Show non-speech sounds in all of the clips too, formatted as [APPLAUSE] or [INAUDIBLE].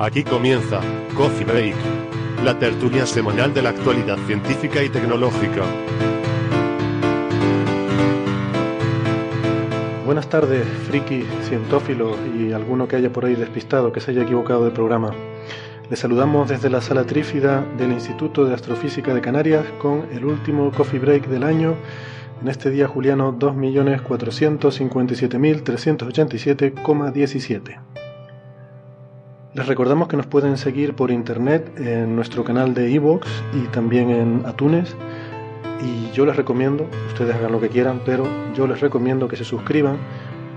Aquí comienza Coffee Break, la tertulia semanal de la actualidad científica y tecnológica. Buenas tardes, friki, cientófilo y alguno que haya por ahí despistado que se haya equivocado de programa. Les saludamos desde la sala trífida del Instituto de Astrofísica de Canarias con el último coffee break del año en este día juliano 2.457.387,17. Les recordamos que nos pueden seguir por internet en nuestro canal de iVoox y también en Atunes. Y yo les recomiendo, ustedes hagan lo que quieran, pero yo les recomiendo que se suscriban,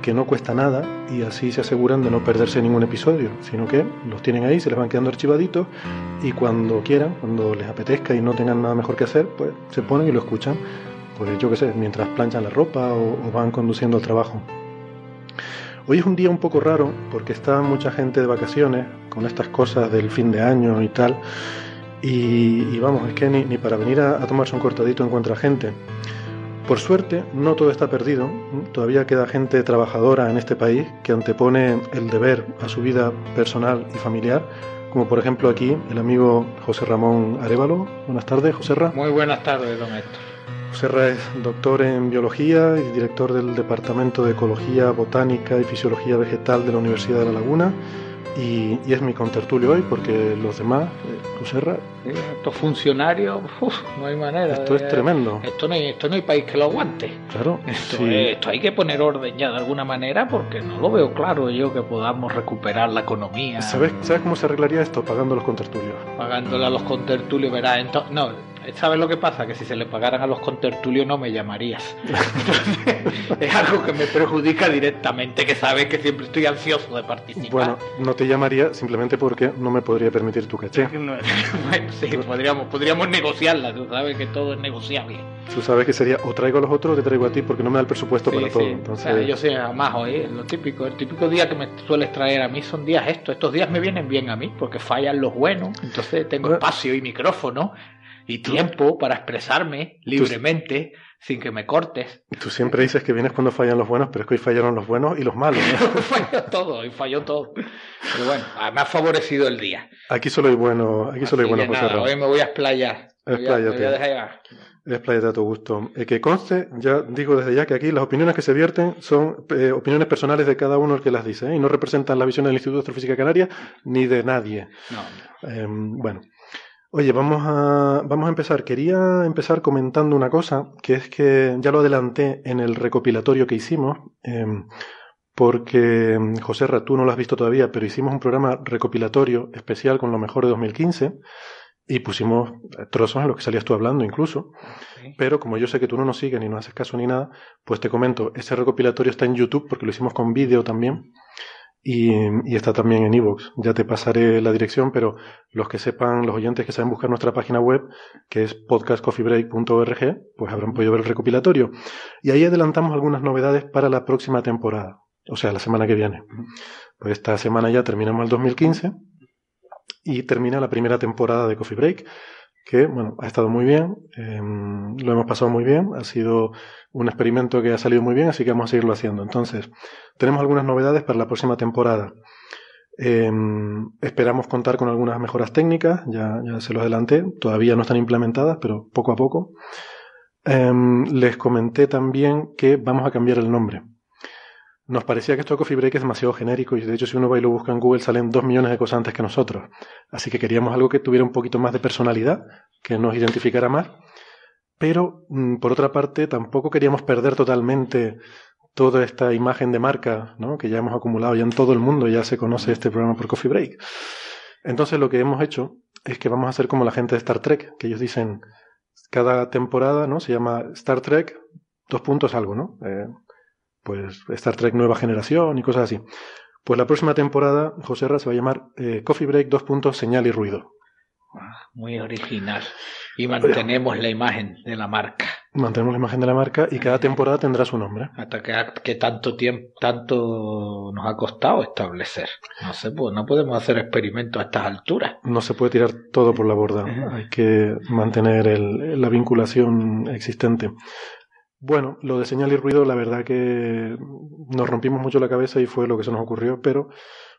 que no cuesta nada y así se aseguran de no perderse ningún episodio, sino que los tienen ahí, se les van quedando archivaditos y cuando quieran, cuando les apetezca y no tengan nada mejor que hacer, pues se ponen y lo escuchan, pues yo qué sé, mientras planchan la ropa o, o van conduciendo al trabajo. Hoy es un día un poco raro porque está mucha gente de vacaciones con estas cosas del fin de año y tal. Y, vamos, es que ni, para venir a, a, tomarse un cortadito encuentra gente. Por suerte, no todo está perdido. Todavía queda gente trabajadora en este país que antepone el deber a su vida personal y familiar. Como por ejemplo aquí el amigo José Ramón Arevalo. Buenas tardes, José Ramón. Muy buenas tardes, don Héctor. Serra es doctor en biología y director del Departamento de Ecología, Botánica y Fisiología Vegetal de la Universidad de La Laguna. Y, y es mi contertulio hoy porque los demás, eh, Serra. Sí, estos funcionarios, uf, no hay manera. Esto es tremendo. Esto no, hay, esto no hay país que lo aguante. Claro. Esto, sí. es, esto hay que poner orden ya de alguna manera porque no lo veo claro yo que podamos recuperar la economía. ¿Sabes, ¿Sabes cómo se arreglaría esto? Pagando los contertulios. Pagándole a los contertulios, verás. Entonces, no, ¿Sabes lo que pasa? Que si se le pagaran a los contertulios no me llamarías. [LAUGHS] es algo que me perjudica directamente, que sabes que siempre estoy ansioso de participar. Bueno, no te llamaría simplemente porque no me podría permitir tu caché. [LAUGHS] bueno, sí, podríamos, podríamos negociarla, tú sabes que todo es negociable. Tú sabes que sería o traigo a los otros o te traigo a ti porque no me da el presupuesto sí, para sí. todo. Entonces... O sea, yo soy majo, ¿eh? lo típico. El típico día que me sueles traer a mí son días estos. Estos días me vienen bien a mí porque fallan los buenos. Entonces tengo Bueno. espacio y micrófono y tiempo para expresarme libremente sin que me cortes. Tú siempre dices que vienes cuando fallan los buenos, pero es que hoy fallaron los buenos y los malos. ¿no? [LAUGHS] falló todo, y falló todo. Pero bueno, ah, me ha favorecido el día. Aquí solo hay bueno, aquí solo hay bueno, José nada, hoy me voy a explayar. Expláyate. Expláyate a tu gusto. Eh, que conste, ya digo desde ya que aquí las opiniones que se vierten son eh, opiniones personales de cada uno el que las dice ¿eh? y no representan la visión del Instituto de Astrofísica Canaria ni de nadie. No, Eh, bueno, oye, vamos a, vamos a empezar. Quería empezar comentando una cosa, que es que ya lo adelanté en el recopilatorio que hicimos, eh, porque José Ra, tú no lo has visto todavía, pero hicimos un programa recopilatorio especial con lo mejor de 2015 y pusimos trozos en los que salías tú hablando incluso. Pero como yo sé que tú no nos sigues ni nos haces caso ni nada, pues te comento, ese recopilatorio está en YouTube porque lo hicimos con vídeo también y, y está también en iVoox. Ya te pasaré la dirección, pero los que sepan, los oyentes que saben buscar nuestra página web, que es podcastcoffeebreak.org, pues habrán podido ver el recopilatorio. Y ahí adelantamos algunas novedades para la próxima temporada, o sea, la semana que viene. Pues esta semana ya terminamos el 2015 y termina la primera temporada de Coffee Break, que bueno, ha estado muy bien, eh, lo hemos pasado muy bien, ha sido un experimento que ha salido muy bien, así que vamos a seguirlo haciendo. Entonces, tenemos algunas novedades para la próxima temporada. Eh, esperamos contar con algunas mejoras técnicas, ya, se los adelanté, todavía no están implementadas, pero poco a poco. Eh, les comenté también que vamos a cambiar el nombre. Nos parecía que esto de Coffee Break es demasiado genérico y de hecho si uno va y lo busca en Google salen dos millones de cosas antes que nosotros. Así que queríamos algo que tuviera un poquito más de personalidad, que nos identificara más. Pero mm, por otra parte tampoco queríamos perder totalmente toda esta imagen de marca ¿no? que ya hemos acumulado ya en todo el mundo, ya se conoce este programa por Coffee Break. Entonces lo que hemos hecho es que vamos a hacer como la gente de Star Trek, que ellos dicen cada temporada, ¿no? Se llama Star Trek, dos puntos algo, ¿no? Eh, pues Star Trek Nueva Generación y cosas así. Pues la próxima temporada, José Ra, se va a llamar eh, Coffee Break, dos puntos, señal y ruido. Ah, muy original. Y mantenemos la imagen de la marca. Mantenemos la imagen de la marca y cada temporada tendrá su nombre. Hasta que, que tanto tiempo, tanto nos ha costado establecer. No sé, pues no podemos hacer experimentos a estas alturas. No se puede tirar todo por la borda. [LAUGHS] Hay que mantener el, la vinculación existente. Bueno, lo de señal y ruido, la verdad que nos rompimos mucho la cabeza y fue lo que se nos ocurrió, pero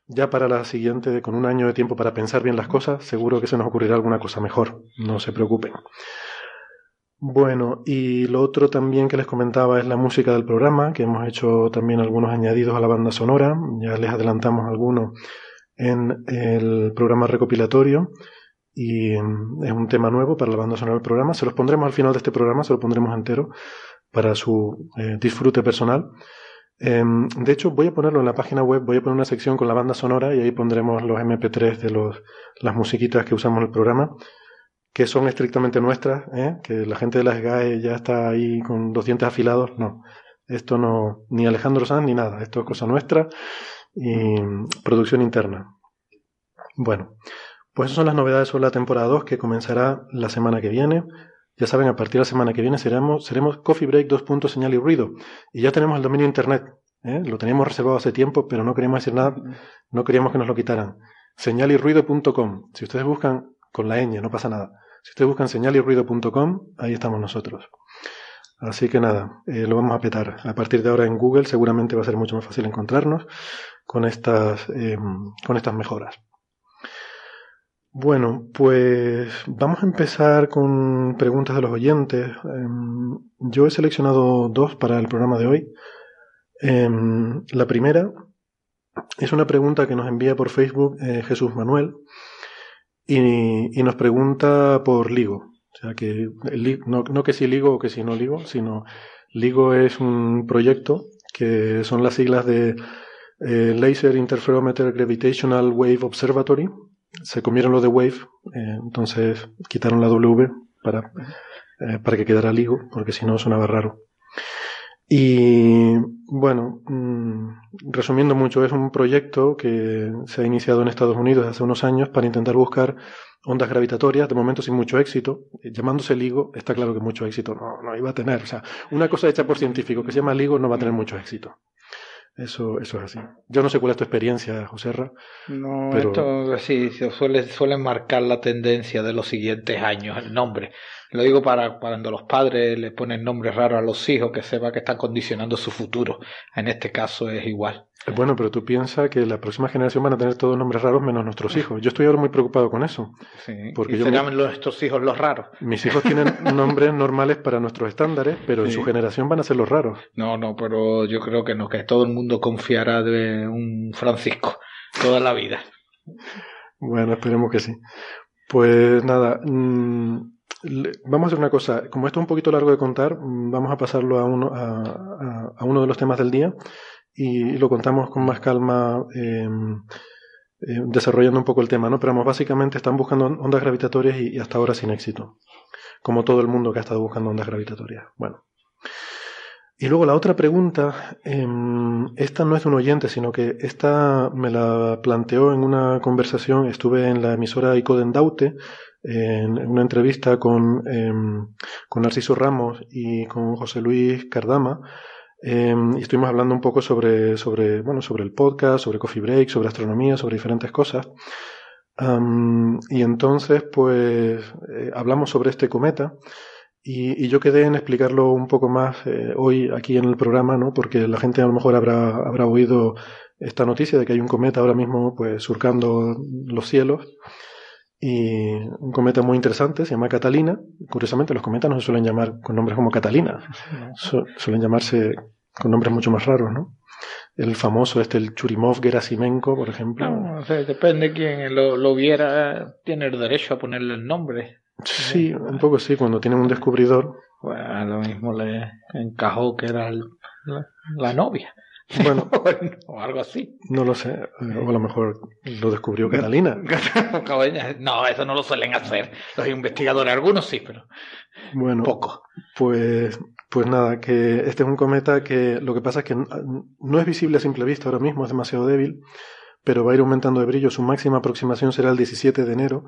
ya para la siguiente, con un año de tiempo para pensar bien las cosas, seguro que se nos ocurrirá alguna cosa mejor. No se preocupen. Bueno, y lo otro también que les comentaba es la música del programa, que hemos hecho también algunos añadidos a la banda sonora, ya les adelantamos algunos en el programa recopilatorio y mm, es un tema nuevo para la banda sonora del programa. Se los pondremos al final de este programa, se lo pondremos entero para su eh, disfrute personal. Em, de hecho, voy a ponerlo en la página web, voy a poner una sección con la banda sonora y ahí pondremos los MP3 de los, las musiquitas que usamos en el programa, que son estrictamente nuestras, ¿eh? que la gente de las GAE ya está ahí con dos dientes afilados. No, esto no, ni Alejandro Sanz ni nada, esto es cosa nuestra y producción interna. Bueno, pues esas son las novedades sobre la temporada 2 que comenzará la semana que viene. Ya saben, a partir de la semana que viene seremos, seremos Coffee Break 2. señal y ruido. Y ya tenemos el dominio internet. ¿eh? Lo teníamos reservado hace tiempo, pero no queríamos decir nada, no queríamos que nos lo quitaran. Señalirruido.com. Si ustedes buscan con la ñ, no pasa nada. Si ustedes buscan señalirruido.com, ahí estamos nosotros. Así que nada, eh, lo vamos a petar. A partir de ahora en Google seguramente va a ser mucho más fácil encontrarnos con estas, eh, con estas mejoras. Bueno, pues vamos a empezar con preguntas de los oyentes. Em, yo he seleccionado dos para el programa de hoy. Em, la primera es una pregunta que nos envía por Facebook eh, Jesús Manuel y, nos pregunta por LIGO. O sea, que no, no que si LIGO o que si no LIGO, sino LIGO es un proyecto que son las siglas de eh, Laser Interferometer Gravitational Wave Observatory, se comieron lo de Wave, eh, entonces quitaron la W para, eh, para que quedara LIGO, porque si no sonaba raro. Y bueno, mm, resumiendo mucho, es un proyecto que se ha iniciado en Estados Unidos hace unos años para intentar buscar ondas gravitatorias, de momento sin mucho éxito. Llamándose LIGO, está claro que mucho éxito no, no iba a tener. O sea, una cosa hecha por científicos que se llama LIGO no va a tener mucho éxito. Eso, eso es así. Yo no sé cuál es tu experiencia, José Ra. No, esto sí, suele, suele marcar la tendencia de los siguientes años, el nombre. Lo digo para cuando los padres le ponen nombres raros a los hijos, que sepa que están condicionando su futuro. En este caso es igual. Bueno, pero tú piensas que la próxima generación van a tener todos nombres raros menos nuestros hijos. Yo estoy ahora muy preocupado con eso. Sí, porque serán nuestros hijos los raros. Mis hijos tienen [LAUGHS] nombres normales para nuestros estándares, pero en su generación van a ser los raros. No, no, pero yo creo que no, que todo el mundo confiará de un Francisco toda la vida. Bueno, esperemos que sí. Pues nada, mmm, Vamos a hacer una cosa, como esto es un poquito largo de contar, mm, vamos a pasarlo a uno, a, uno de los temas del día y lo contamos con más calma, em, eh, desarrollando un poco el tema, ¿no? Pero vamos, básicamente están buscando ondas gravitatorias y, hasta ahora sin éxito, como todo el mundo que ha estado buscando ondas gravitatorias. Bueno. Y luego la otra pregunta, em, esta no es de un oyente, sino que esta me la planteó en una conversación, estuve en la emisora Icoden Daute, en una entrevista con, em, con Narciso Ramos y con José Luis Cardama. Em, y estuvimos hablando un poco sobre, sobre, bueno, sobre el podcast, sobre Coffee Break, sobre astronomía, sobre diferentes cosas. y entonces, pues, eh, hablamos sobre este cometa. Y, yo quedé en explicarlo un poco más eh, hoy aquí en el programa, ¿no? Porque la gente a lo mejor habrá, habrá oído esta noticia de que hay un cometa ahora mismo, pues, surcando los cielos y un cometa muy interesante, se llama Catalina. Curiosamente, los cometas no se suelen llamar con nombres como Catalina, [LAUGHS] suelen llamarse con nombres mucho más raros, ¿no? El famoso este, el Churimov Gerasimenko, por ejemplo. No, depende quién lo, lo, viera, tiene el derecho a ponerle el nombre. Sí, un poco sí, cuando tienen un descubridor. Pues lo mismo le encajó que era la, novia. [LAUGHS] Bueno, o algo así. no lo sé. O a lo mejor lo descubrió [LAUGHS] Catalina. no, eso no lo suelen hacer los investigadores. Algunos sí, pero Bueno, poco. Pues, pues nada, que este es un cometa que lo que pasa es que no es visible a simple vista ahora mismo, es demasiado débil, pero va a ir aumentando de brillo. Su máxima aproximación será el 17 de enero.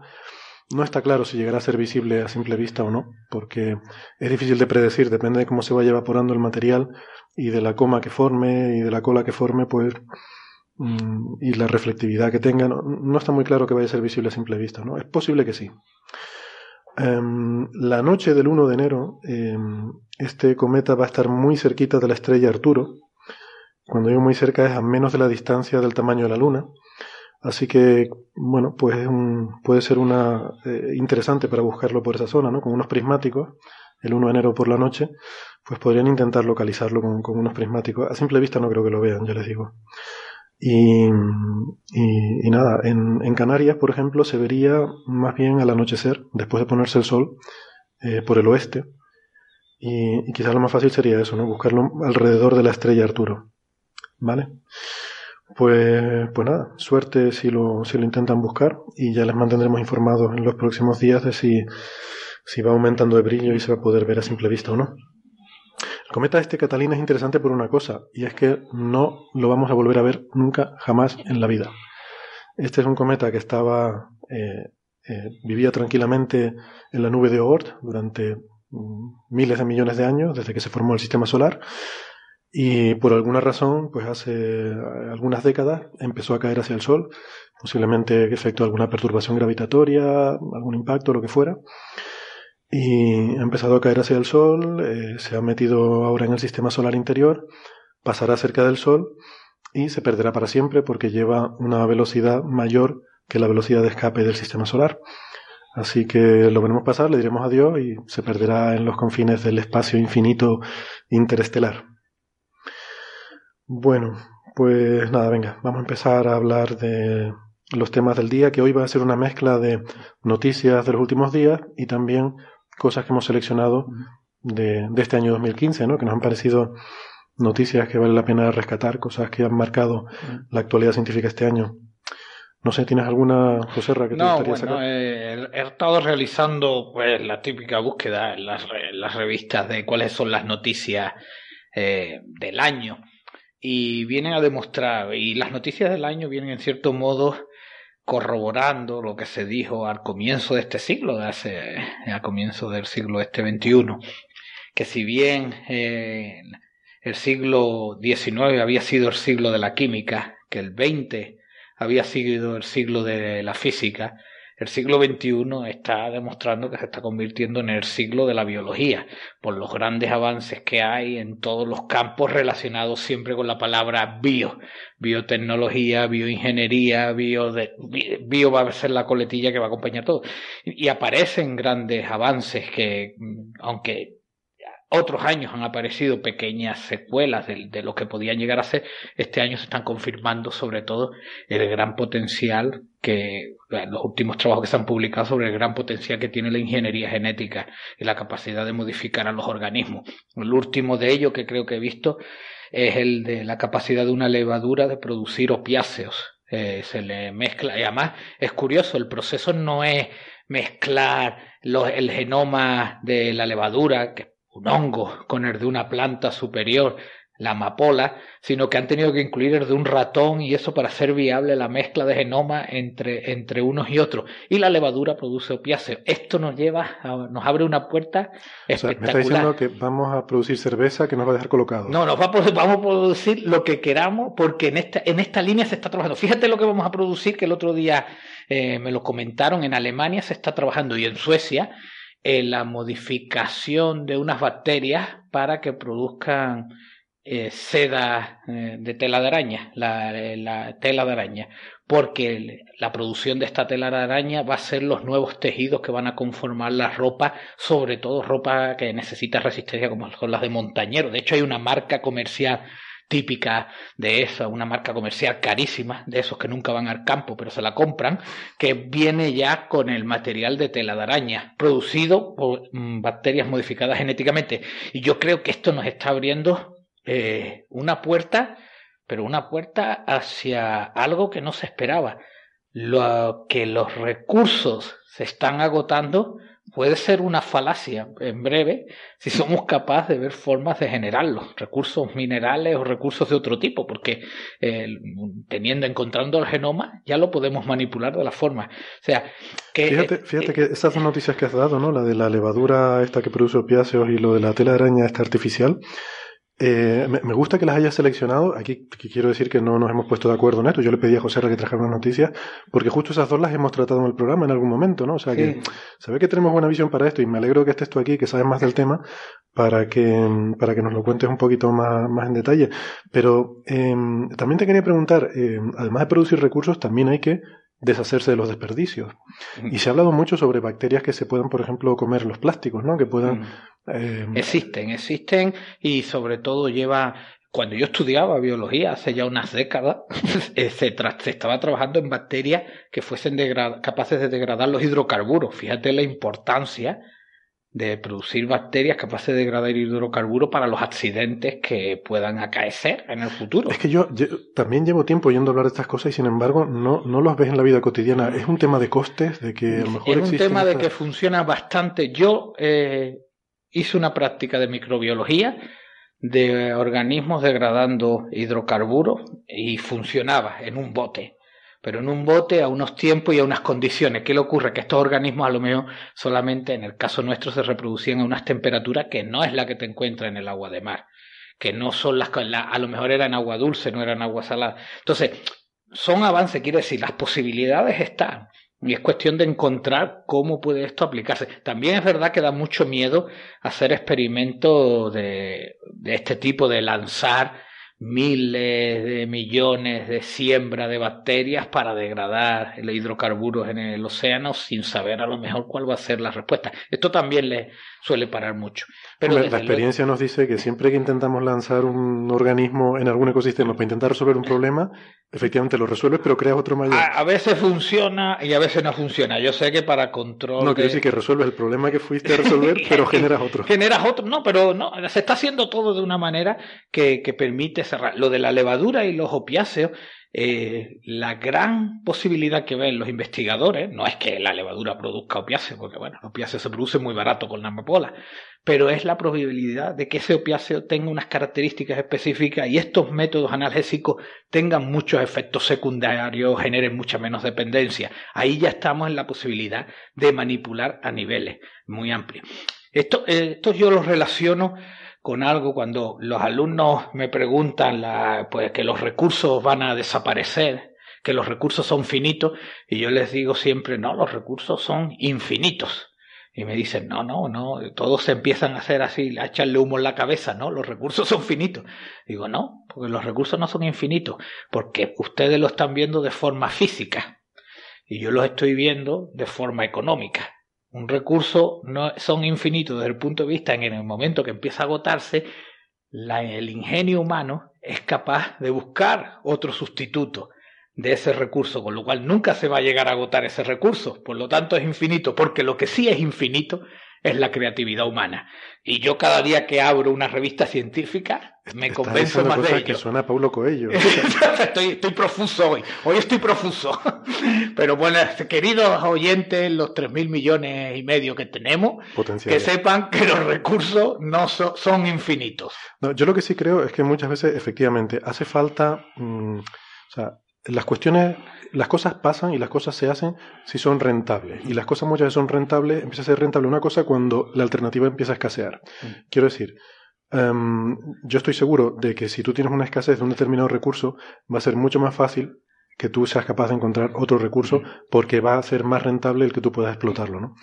No está claro si llegará a ser visible a simple vista o no, porque es difícil de predecir, depende de cómo se vaya evaporando el material y de la coma que forme y de la cola que forme, pues mm, y la reflectividad que tenga. No, no está muy claro que vaya a ser visible a simple vista, ¿no? Es posible que sí. Em, la noche del 1 de enero, em, este cometa va a estar muy cerquita de la estrella Arturo. Cuando digo muy cerca es a menos de la distancia del tamaño de la Luna. Así que, bueno, pues es un- puede ser una eh, interesante para buscarlo por esa zona, ¿no? Con unos prismáticos, el 1 de enero por la noche, pues podrían intentar localizarlo con, con unos prismáticos. A simple vista no creo que lo vean, ya les digo. Y, y- y nada, en, en Canarias, por ejemplo, se vería más bien al anochecer, después de ponerse el sol, eh, por el oeste. Y, y quizás lo más fácil sería eso, ¿no? Buscarlo alrededor de la estrella Arturo. ¿Vale? Pues, pues nada, suerte si lo, si lo intentan buscar y ya les mantendremos informados en los próximos días de si, si va aumentando de brillo y se va a poder ver a simple vista o no. El cometa este Catalina es interesante por una cosa, y es que no lo vamos a volver a ver nunca, jamás en la vida. Este es un cometa que estaba, eh, eh, vivía tranquilamente en la nube de Oort durante mm, miles de millones de años, desde que se formó el sistema solar, y por alguna razón, pues hace algunas décadas empezó a caer hacia el Sol, posiblemente efecto de alguna perturbación gravitatoria, algún impacto, lo que fuera, y ha empezado a caer hacia el Sol, eh, se ha metido ahora en el sistema solar interior, pasará cerca del Sol y se perderá para siempre porque lleva una velocidad mayor que la velocidad de escape del sistema solar. Así que lo veremos pasar, le diremos adiós y se perderá en los confines del espacio infinito interestelar. Bueno, pues nada, venga, vamos a empezar a hablar de los temas del día, que hoy va a ser una mezcla de noticias de los últimos días y también cosas que hemos seleccionado de, de este año 2015, ¿no? Que nos han parecido noticias que vale la pena rescatar, cosas que han marcado la actualidad científica este año. No sé, ¿tienes alguna, José Ra, que te No, gustaría bueno, sacar? eh, he estado realizando pues la típica búsqueda en las, en las revistas de cuáles son las noticias eh, del año y vienen a demostrar, y las noticias del año vienen en cierto modo corroborando lo que se dijo al comienzo de este siglo, de hace, al comienzo del siglo este 21, que si bien eh, el siglo XIX había sido el siglo de la química, que el XX había sido el siglo de la física, el siglo XXI está demostrando que se está convirtiendo en el siglo de la biología, por los grandes avances que hay en todos los campos relacionados siempre con la palabra bio. Biotecnología, bioingeniería, bio, bio va a ser la coletilla que va a acompañar todo. Y, y aparecen grandes avances que, mm, aunque otros años han aparecido pequeñas secuelas de, lo que podían llegar a ser, este año se están confirmando sobre todo el gran potencial que los últimos trabajos que se han publicado sobre el gran potencial que tiene la ingeniería genética y la capacidad de modificar a los organismos. El último de ellos que creo que he visto es el de la capacidad de una levadura de producir opiáceos. Eh, se le mezcla y además es curioso, el proceso no es mezclar los, el genoma de la levadura, que un hongo, con el de una planta superior, la amapola, sino que han tenido que incluir el de un ratón y eso para hacer viable la mezcla de genoma entre, entre unos y otros. Y la levadura produce opiáceos. Esto nos lleva, a- nos abre una puerta O sea, me está espectacular. diciendo que vamos a producir cerveza que nos va a dejar colocados. No, nos va a vamos a producir lo que queramos porque en esta, en esta línea se está trabajando. Fíjate lo que vamos a producir, que el otro día eh, me lo comentaron, en Alemania se está trabajando y en Suecia en la modificación de unas bacterias para que produzcan eh, seda eh, de tela de araña, la, eh, la tela de araña, porque la producción de esta tela de araña va a ser los nuevos tejidos que van a conformar la ropa, sobre todo ropa que necesita resistencia como son las de montañero. De hecho hay una marca comercial típica de esa, una marca comercial carísima, de esos que nunca van al campo, pero se la compran, que viene ya con el material de tela de araña, producido por mm, bacterias modificadas genéticamente. Y yo creo que esto nos está abriendo eh, una puerta pero una puerta hacia algo que no se esperaba. Lo que los recursos se están agotando puede ser una falacia en breve si somos capaces de ver formas de generarlos, recursos minerales o recursos de otro tipo, porque eh, teniendo, encontrando el genoma, ya lo podemos manipular de la forma. O sea, que. Fíjate, fíjate que esas dos noticias que has dado, ¿no? La de la levadura esta que produce opiáceos y lo de la tela de araña esta artificial, eh, me, gusta que las hayas seleccionado. Aquí quiero decir que no nos hemos puesto de acuerdo en esto. Yo le pedí a José que trajera unas noticias, porque justo esas dos las hemos tratado en el programa en algún momento, ¿no? O sea que ve que tenemos buena visión para esto y me alegro que estés tú aquí, que sabes más del tema, para que, para que nos lo cuentes un poquito más, más en detalle. Pero em, también te quería preguntar, em, además de producir recursos, también hay que deshacerse de los desperdicios. Y se ha hablado mucho sobre bacterias que se puedan, por ejemplo, comer los plásticos, ¿no? Que puedan eh, existen, existen y sobre todo lleva cuando yo estudiaba biología hace ya unas décadas, [LAUGHS] se, se, estaba trabajando en bacterias que fuesen capaces de degradar los hidrocarburos. Fíjate la importancia de producir bacterias capaces de degradar hidrocarburos para los accidentes que puedan acaecer en el futuro. Es que yo, también llevo tiempo oyendo hablar de estas cosas y sin embargo no, no los ves en la vida cotidiana. Es un tema de costes, de que a lo mejor... Es un tema de que funciona bastante. Yo eh, hice una práctica de microbiología de organismos degradando hidrocarburos y funcionaba en un bote, pero en un bote a unos tiempos y a unas condiciones. ¿Qué le ocurre? Que estos organismos a lo mejor solamente en el caso nuestro se reproducían a unas temperaturas que no es la que te encuentras en el agua de mar, que no son las que a lo mejor eran agua dulce, no eran agua salada. Entonces, son avances, quiere decir, las posibilidades están. Y es cuestión de encontrar cómo puede esto aplicarse. También es verdad que da mucho miedo hacer experimentos de este tipo, de lanzar miles de millones de siembra de bacterias para degradar el hidrocarburos en el océano sin saber a lo mejor cuál va a ser la respuesta. Esto también le suele parar mucho. Pero la, experiencia nos dice que siempre que intentamos lanzar un organismo en algún ecosistema para intentar resolver un problema, efectivamente lo resuelves, pero creas otro mayor. A, veces funciona y a veces no funciona. Yo sé que para control. No, quiero decir que resuelves el problema que fuiste a resolver, pero [LAUGHS] generas otro. Generas otro, no, pero no, se está haciendo todo de una manera que, que permite cerrar. Lo de la levadura y los opiáceos eh, la gran posibilidad que ven los investigadores no es que la levadura produzca opiáceo, porque bueno, opiáceo se produce muy barato con la amapola, pero es la probabilidad de que ese opiáceo tenga unas características específicas y estos métodos analgésicos tengan muchos efectos secundarios, generen mucha menos dependencia. Ahí ya estamos en la posibilidad de manipular a niveles muy amplios. Esto, eh, esto yo lo relaciono con algo cuando los alumnos me preguntan pues que los recursos van a desaparecer, que los recursos son finitos, y yo les digo siempre, no, los recursos son infinitos. Y me dicen, no, no, no, todos se empiezan a hacer así, a echarle humo en la cabeza, ¿no? Los recursos son finitos. Digo, no, porque los recursos no son infinitos, porque ustedes lo están viendo de forma física y yo los estoy viendo de forma económica. Un recurso no son infinitos desde el punto de vista en el momento que empieza a agotarse, el ingenio humano es capaz de buscar otro sustituto de ese recurso, con lo cual nunca se va a llegar a agotar ese recurso, por lo tanto es infinito, porque lo que sí es infinito es la creatividad humana. Y yo cada día que abro una revista científica me convenzo más de ello. que suena a Paulo Coelho. [LAUGHS] estoy, estoy profuso hoy. Hoy estoy profuso. [LAUGHS] Pero bueno, queridos oyentes, los tres mil millones y medio que tenemos, que sepan que los recursos no son infinitos. No, yo lo que sí creo es que muchas veces, efectivamente, hace falta... Mm, o sea, las cuestiones, las cosas pasan y las cosas se hacen si son rentables. Y las cosas muchas veces son rentables, empieza a ser rentable una cosa cuando la alternativa empieza a escasear. Mm. Quiero decir, em, yo estoy seguro de que si tú tienes una escasez de un determinado recurso, va a ser mucho más fácil que tú seas capaz de encontrar otro recurso mm. porque va a ser más rentable el que tú puedas explotarlo, ¿no?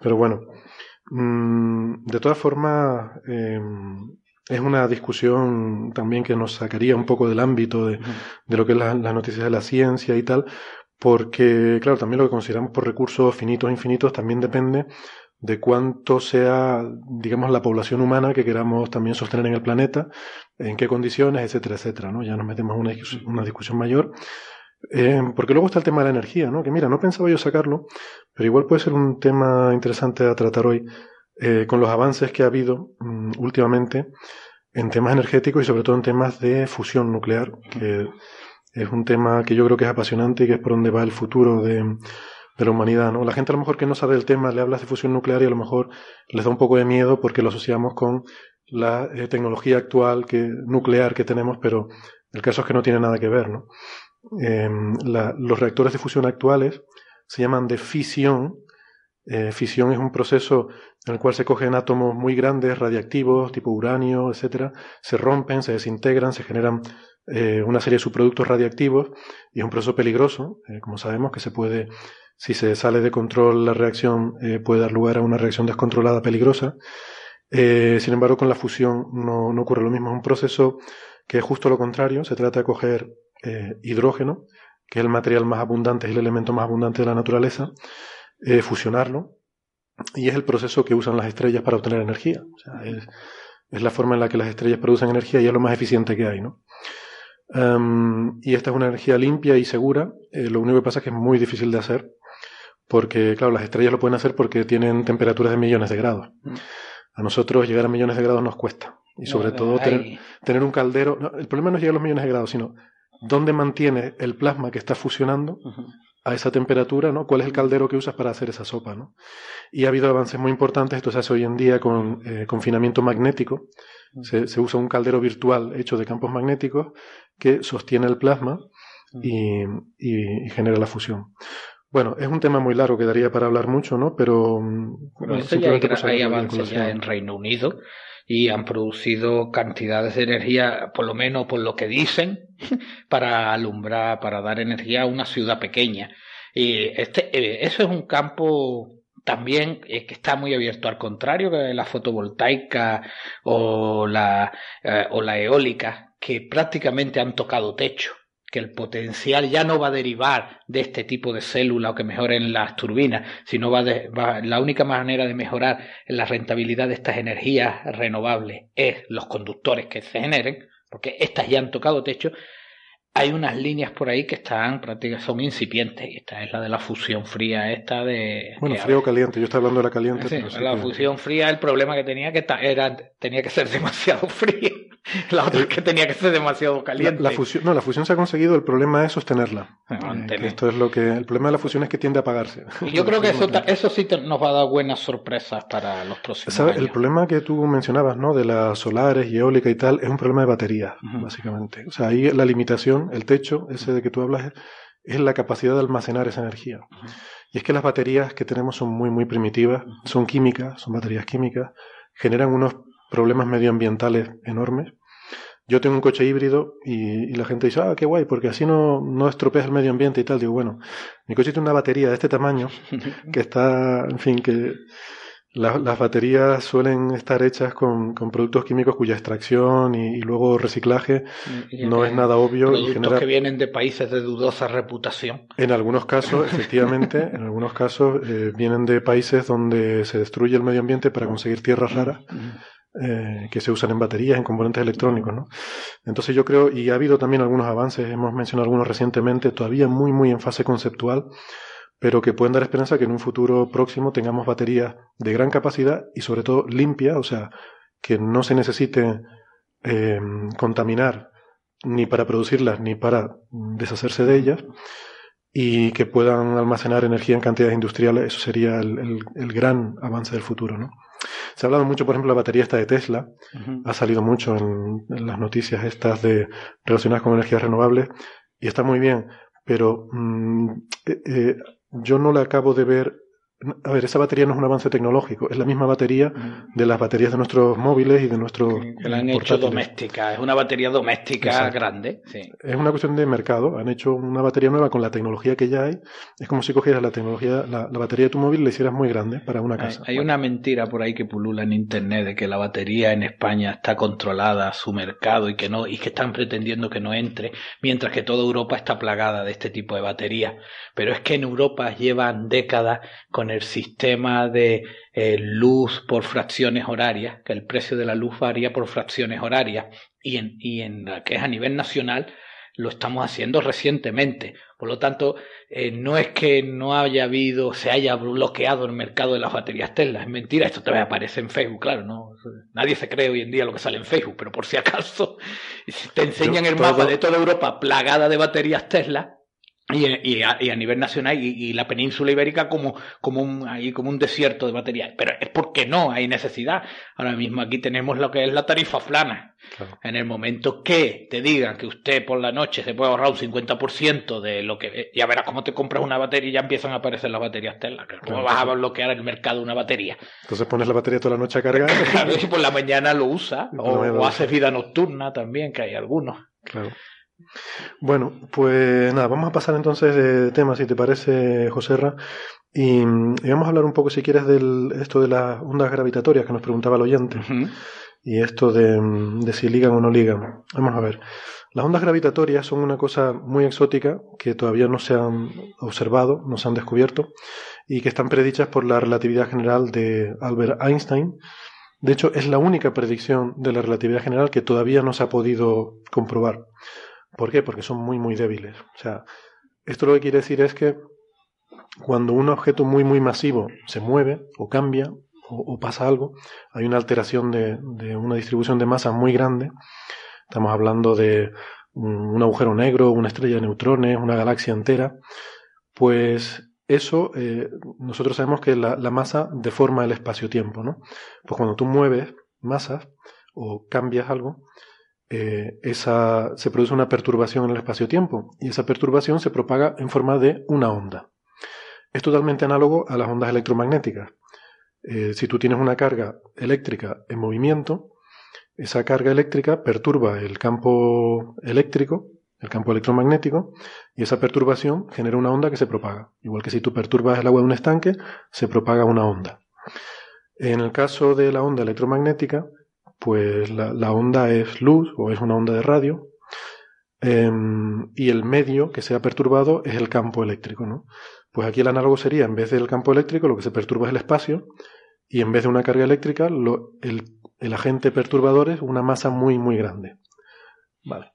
Pero bueno, mm, de todas formas, em, es una discusión también que nos sacaría un poco del ámbito de, lo que es las noticias de la ciencia y tal, porque, claro, también lo que consideramos por recursos finitos e infinitos también depende de cuánto sea, digamos, la población humana que queramos también sostener en el planeta, en qué condiciones, etcétera, etcétera, ¿no? Ya nos metemos en una, una discusión mayor. Eh, porque luego está el tema de la energía, ¿no? Que mira, no pensaba yo sacarlo, pero igual puede ser un tema interesante a tratar hoy. Eh, con los avances que ha habido mm, últimamente en temas energéticos y sobre todo en temas de fusión nuclear, que es un tema que yo creo que es apasionante y que es por donde va el futuro de, la humanidad. ¿no? La gente a lo mejor que no sabe el tema le hablas de fusión nuclear y a lo mejor les da un poco de miedo porque lo asociamos con la eh, tecnología actual que, nuclear que tenemos, pero el caso es que no tiene nada que ver. ¿no? Em, los reactores de fusión actuales se llaman de fisión. Eh, fisión es un proceso en el cual se cogen átomos muy grandes, radiactivos, tipo uranio, etcétera, se rompen, se desintegran, se generan eh, una serie de subproductos radiactivos y es un proceso peligroso, eh, como sabemos, que se puede, si se sale de control la reacción, puede dar lugar a una reacción descontrolada peligrosa. sin embargo, con la fusión no, no, ocurre lo mismo, es un proceso que es justo lo contrario, se trata de coger hidrógeno, que es el material más abundante, es el elemento más abundante de la naturaleza, eh, fusionarlo, y es el proceso que usan las estrellas para obtener energía. O sea, es, es, la forma en la que las estrellas producen energía y es lo más eficiente que hay, ¿no? Um, y esta es una energía limpia y segura. Eh, lo único que pasa es que es muy difícil de hacer, porque, claro, las estrellas lo pueden hacer porque tienen temperaturas de millones de grados. Mm. A nosotros llegar a millones de grados nos cuesta. Y sobre todo tener, tener, un caldero. el problema no es llegar a los millones de grados, sino dónde mantiene el plasma que está fusionando a esa temperatura, ¿no? ¿Cuál es el caldero que usas para hacer esa sopa, ¿no? Y ha habido avances muy importantes, esto se hace hoy en día con eh, confinamiento magnético. Se, usa un caldero virtual hecho de campos magnéticos que sostiene el plasma y, genera la fusión. Bueno, es un tema muy largo que daría para hablar mucho, ¿no? Pero, bueno, esto ya hay, avances ya en Reino Unido y han producido cantidades de energía, por lo menos por lo que dicen, [LAUGHS] para alumbrar, para dar energía a una ciudad pequeña. Y este, eh, eso es un campo también eh, que está muy abierto, al contrario que la fotovoltaica o la, eh, o la eólica, que prácticamente han tocado techo que el potencial ya no va a derivar de este tipo de célula o que mejoren las turbinas, sino va, de, la única manera de mejorar la rentabilidad de estas energías renovables es los conductores que se generen, porque estas ya han tocado techo. Hay unas líneas por ahí que están prácticamente son incipientes. Esta es la de la fusión fría, esta de. Bueno, frío o caliente. Yo estoy hablando de la caliente. la fusión fría, el problema que tenía que era tenía que ser [LAUGHS] demasiado frío. [LAUGHS] La otra es que tenía que ser demasiado caliente. La, fusión, no, la fusión se ha conseguido, el problema es sostenerla. Eh, esto es lo que, el problema de la fusión es que tiende a apagarse. [LAUGHS] yo creo que eso, eso sí nos va a dar buenas sorpresas para los próximos años. El problema que tú mencionabas, ¿no? De las solares y eólica y tal, es un problema de batería, básicamente. O sea, ahí la limitación, el techo, ese de que tú hablas, es la capacidad de almacenar esa energía. Y es que las baterías que tenemos son muy, muy primitivas, son químicas, son baterías químicas, generan unos problemas medioambientales enormes. Yo tengo un coche híbrido y, la gente dice, ah, qué guay, porque así no, no estropeas el medio ambiente y tal. Digo, bueno, mi coche tiene una batería de este tamaño [LAUGHS] que está, en fin, que las baterías suelen estar hechas con, con, productos químicos cuya extracción y, luego reciclaje no es nada obvio. Productos que vienen de países de dudosa reputación. En algunos casos, [LAUGHS] efectivamente, en algunos casos eh, vienen de países donde se destruye el medio ambiente para conseguir tierras raras. Eh, que se usan en baterías, en componentes electrónicos, ¿no? Entonces yo creo, y ha habido también algunos avances, hemos mencionado algunos recientemente, todavía muy, muy en fase conceptual, pero que pueden dar esperanza que en un futuro próximo tengamos baterías de gran capacidad y sobre todo limpias, o sea, que no se necesite eh, contaminar ni para producirlas ni para deshacerse de ellas y que puedan almacenar energía en cantidades industriales, eso sería el, el gran avance del futuro, ¿no? Se ha hablado mucho, por ejemplo, la batería esta de Tesla. Ha salido mucho en, las noticias estas de relacionadas con energías renovables y está muy bien. Pero mm, eh, eh, yo no la acabo de ver a ver, esa batería no es un avance tecnológico, es la misma batería de las baterías de nuestros móviles y de nuestros. Que la han hecho doméstica, es una batería doméstica grande. Es una cuestión de mercado. Han hecho una batería nueva con la tecnología que ya hay. Es como si cogieras la tecnología, la, batería de tu móvil y la hicieras muy grande para una casa. Hay, una mentira por ahí que pulula en internet de que la batería en España está controlada su mercado y que no, y que están pretendiendo que no entre, mientras que toda Europa está plagada de este tipo de baterías. Pero es que en Europa llevan décadas con el sistema de eh, luz por fracciones horarias, que el precio de la luz varía por fracciones horarias, y en, y en que es a nivel nacional, lo estamos haciendo recientemente. Por lo tanto, eh, no es que no haya habido, se haya bloqueado el mercado de las baterías Tesla. Es mentira, esto también aparece en Facebook, claro, no. Nadie se cree hoy en día lo que sale en Facebook, pero por si acaso, [LAUGHS] si te enseñan el mapa de toda Europa plagada de baterías Tesla, y, a, nivel nacional y, la península ibérica como, como, un, ahí como un desierto de baterías. Pero es porque no hay necesidad. Ahora mismo aquí tenemos lo que es la tarifa plana. En el momento que te digan que usted por la noche se puede ahorrar un 50% de lo que... Ya verás cómo te compras una batería y ya empiezan a aparecer las baterías Tesla. ¿Cómo vas a bloquear el mercado una batería? Entonces pones la batería toda la noche a cargar. [LAUGHS] claro, y por la mañana lo usa. O, o haces vida nocturna también, que hay algunos. Claro. Bueno, pues nada, vamos a pasar entonces de tema, si te parece, Joserra, y, y vamos a hablar un poco, si quieres, de esto de las ondas gravitatorias que nos preguntaba el oyente, y esto de, de, si ligan o no ligan. Vamos a ver. Las ondas gravitatorias son una cosa muy exótica que todavía no se han observado, no se han descubierto, y que están predichas por la relatividad general de Albert Einstein. De hecho, es la única predicción de la relatividad general que todavía no se ha podido comprobar. ¿Por qué? Porque son muy, muy débiles. O sea, esto lo que quiere decir es que cuando un objeto muy, muy masivo se mueve o cambia o, pasa algo, hay una alteración de, una distribución de masa muy grande. Estamos hablando de un, agujero negro, una estrella de neutrones, una galaxia entera. Pues eso, eh, nosotros sabemos que la, la masa deforma el espacio-tiempo, ¿no? Pues cuando tú mueves masas o cambias algo, eh, esa, se produce una perturbación en el espacio-tiempo y esa perturbación se propaga en forma de una onda. Es totalmente análogo a las ondas electromagnéticas. Eh, si tú tienes una carga eléctrica en movimiento, esa carga eléctrica perturba el campo eléctrico, el campo electromagnético, y esa perturbación genera una onda que se propaga. Igual que si tú perturbas el agua de un estanque, se propaga una onda. En el caso de la onda electromagnética, pues la, onda es luz o es una onda de radio em, y el medio que se ha perturbado es el campo eléctrico. ¿no? Pues aquí el análogo sería, en vez del campo eléctrico, lo que se perturba es el espacio y en vez de una carga eléctrica, el, agente perturbador es una masa muy, muy grande. Vale.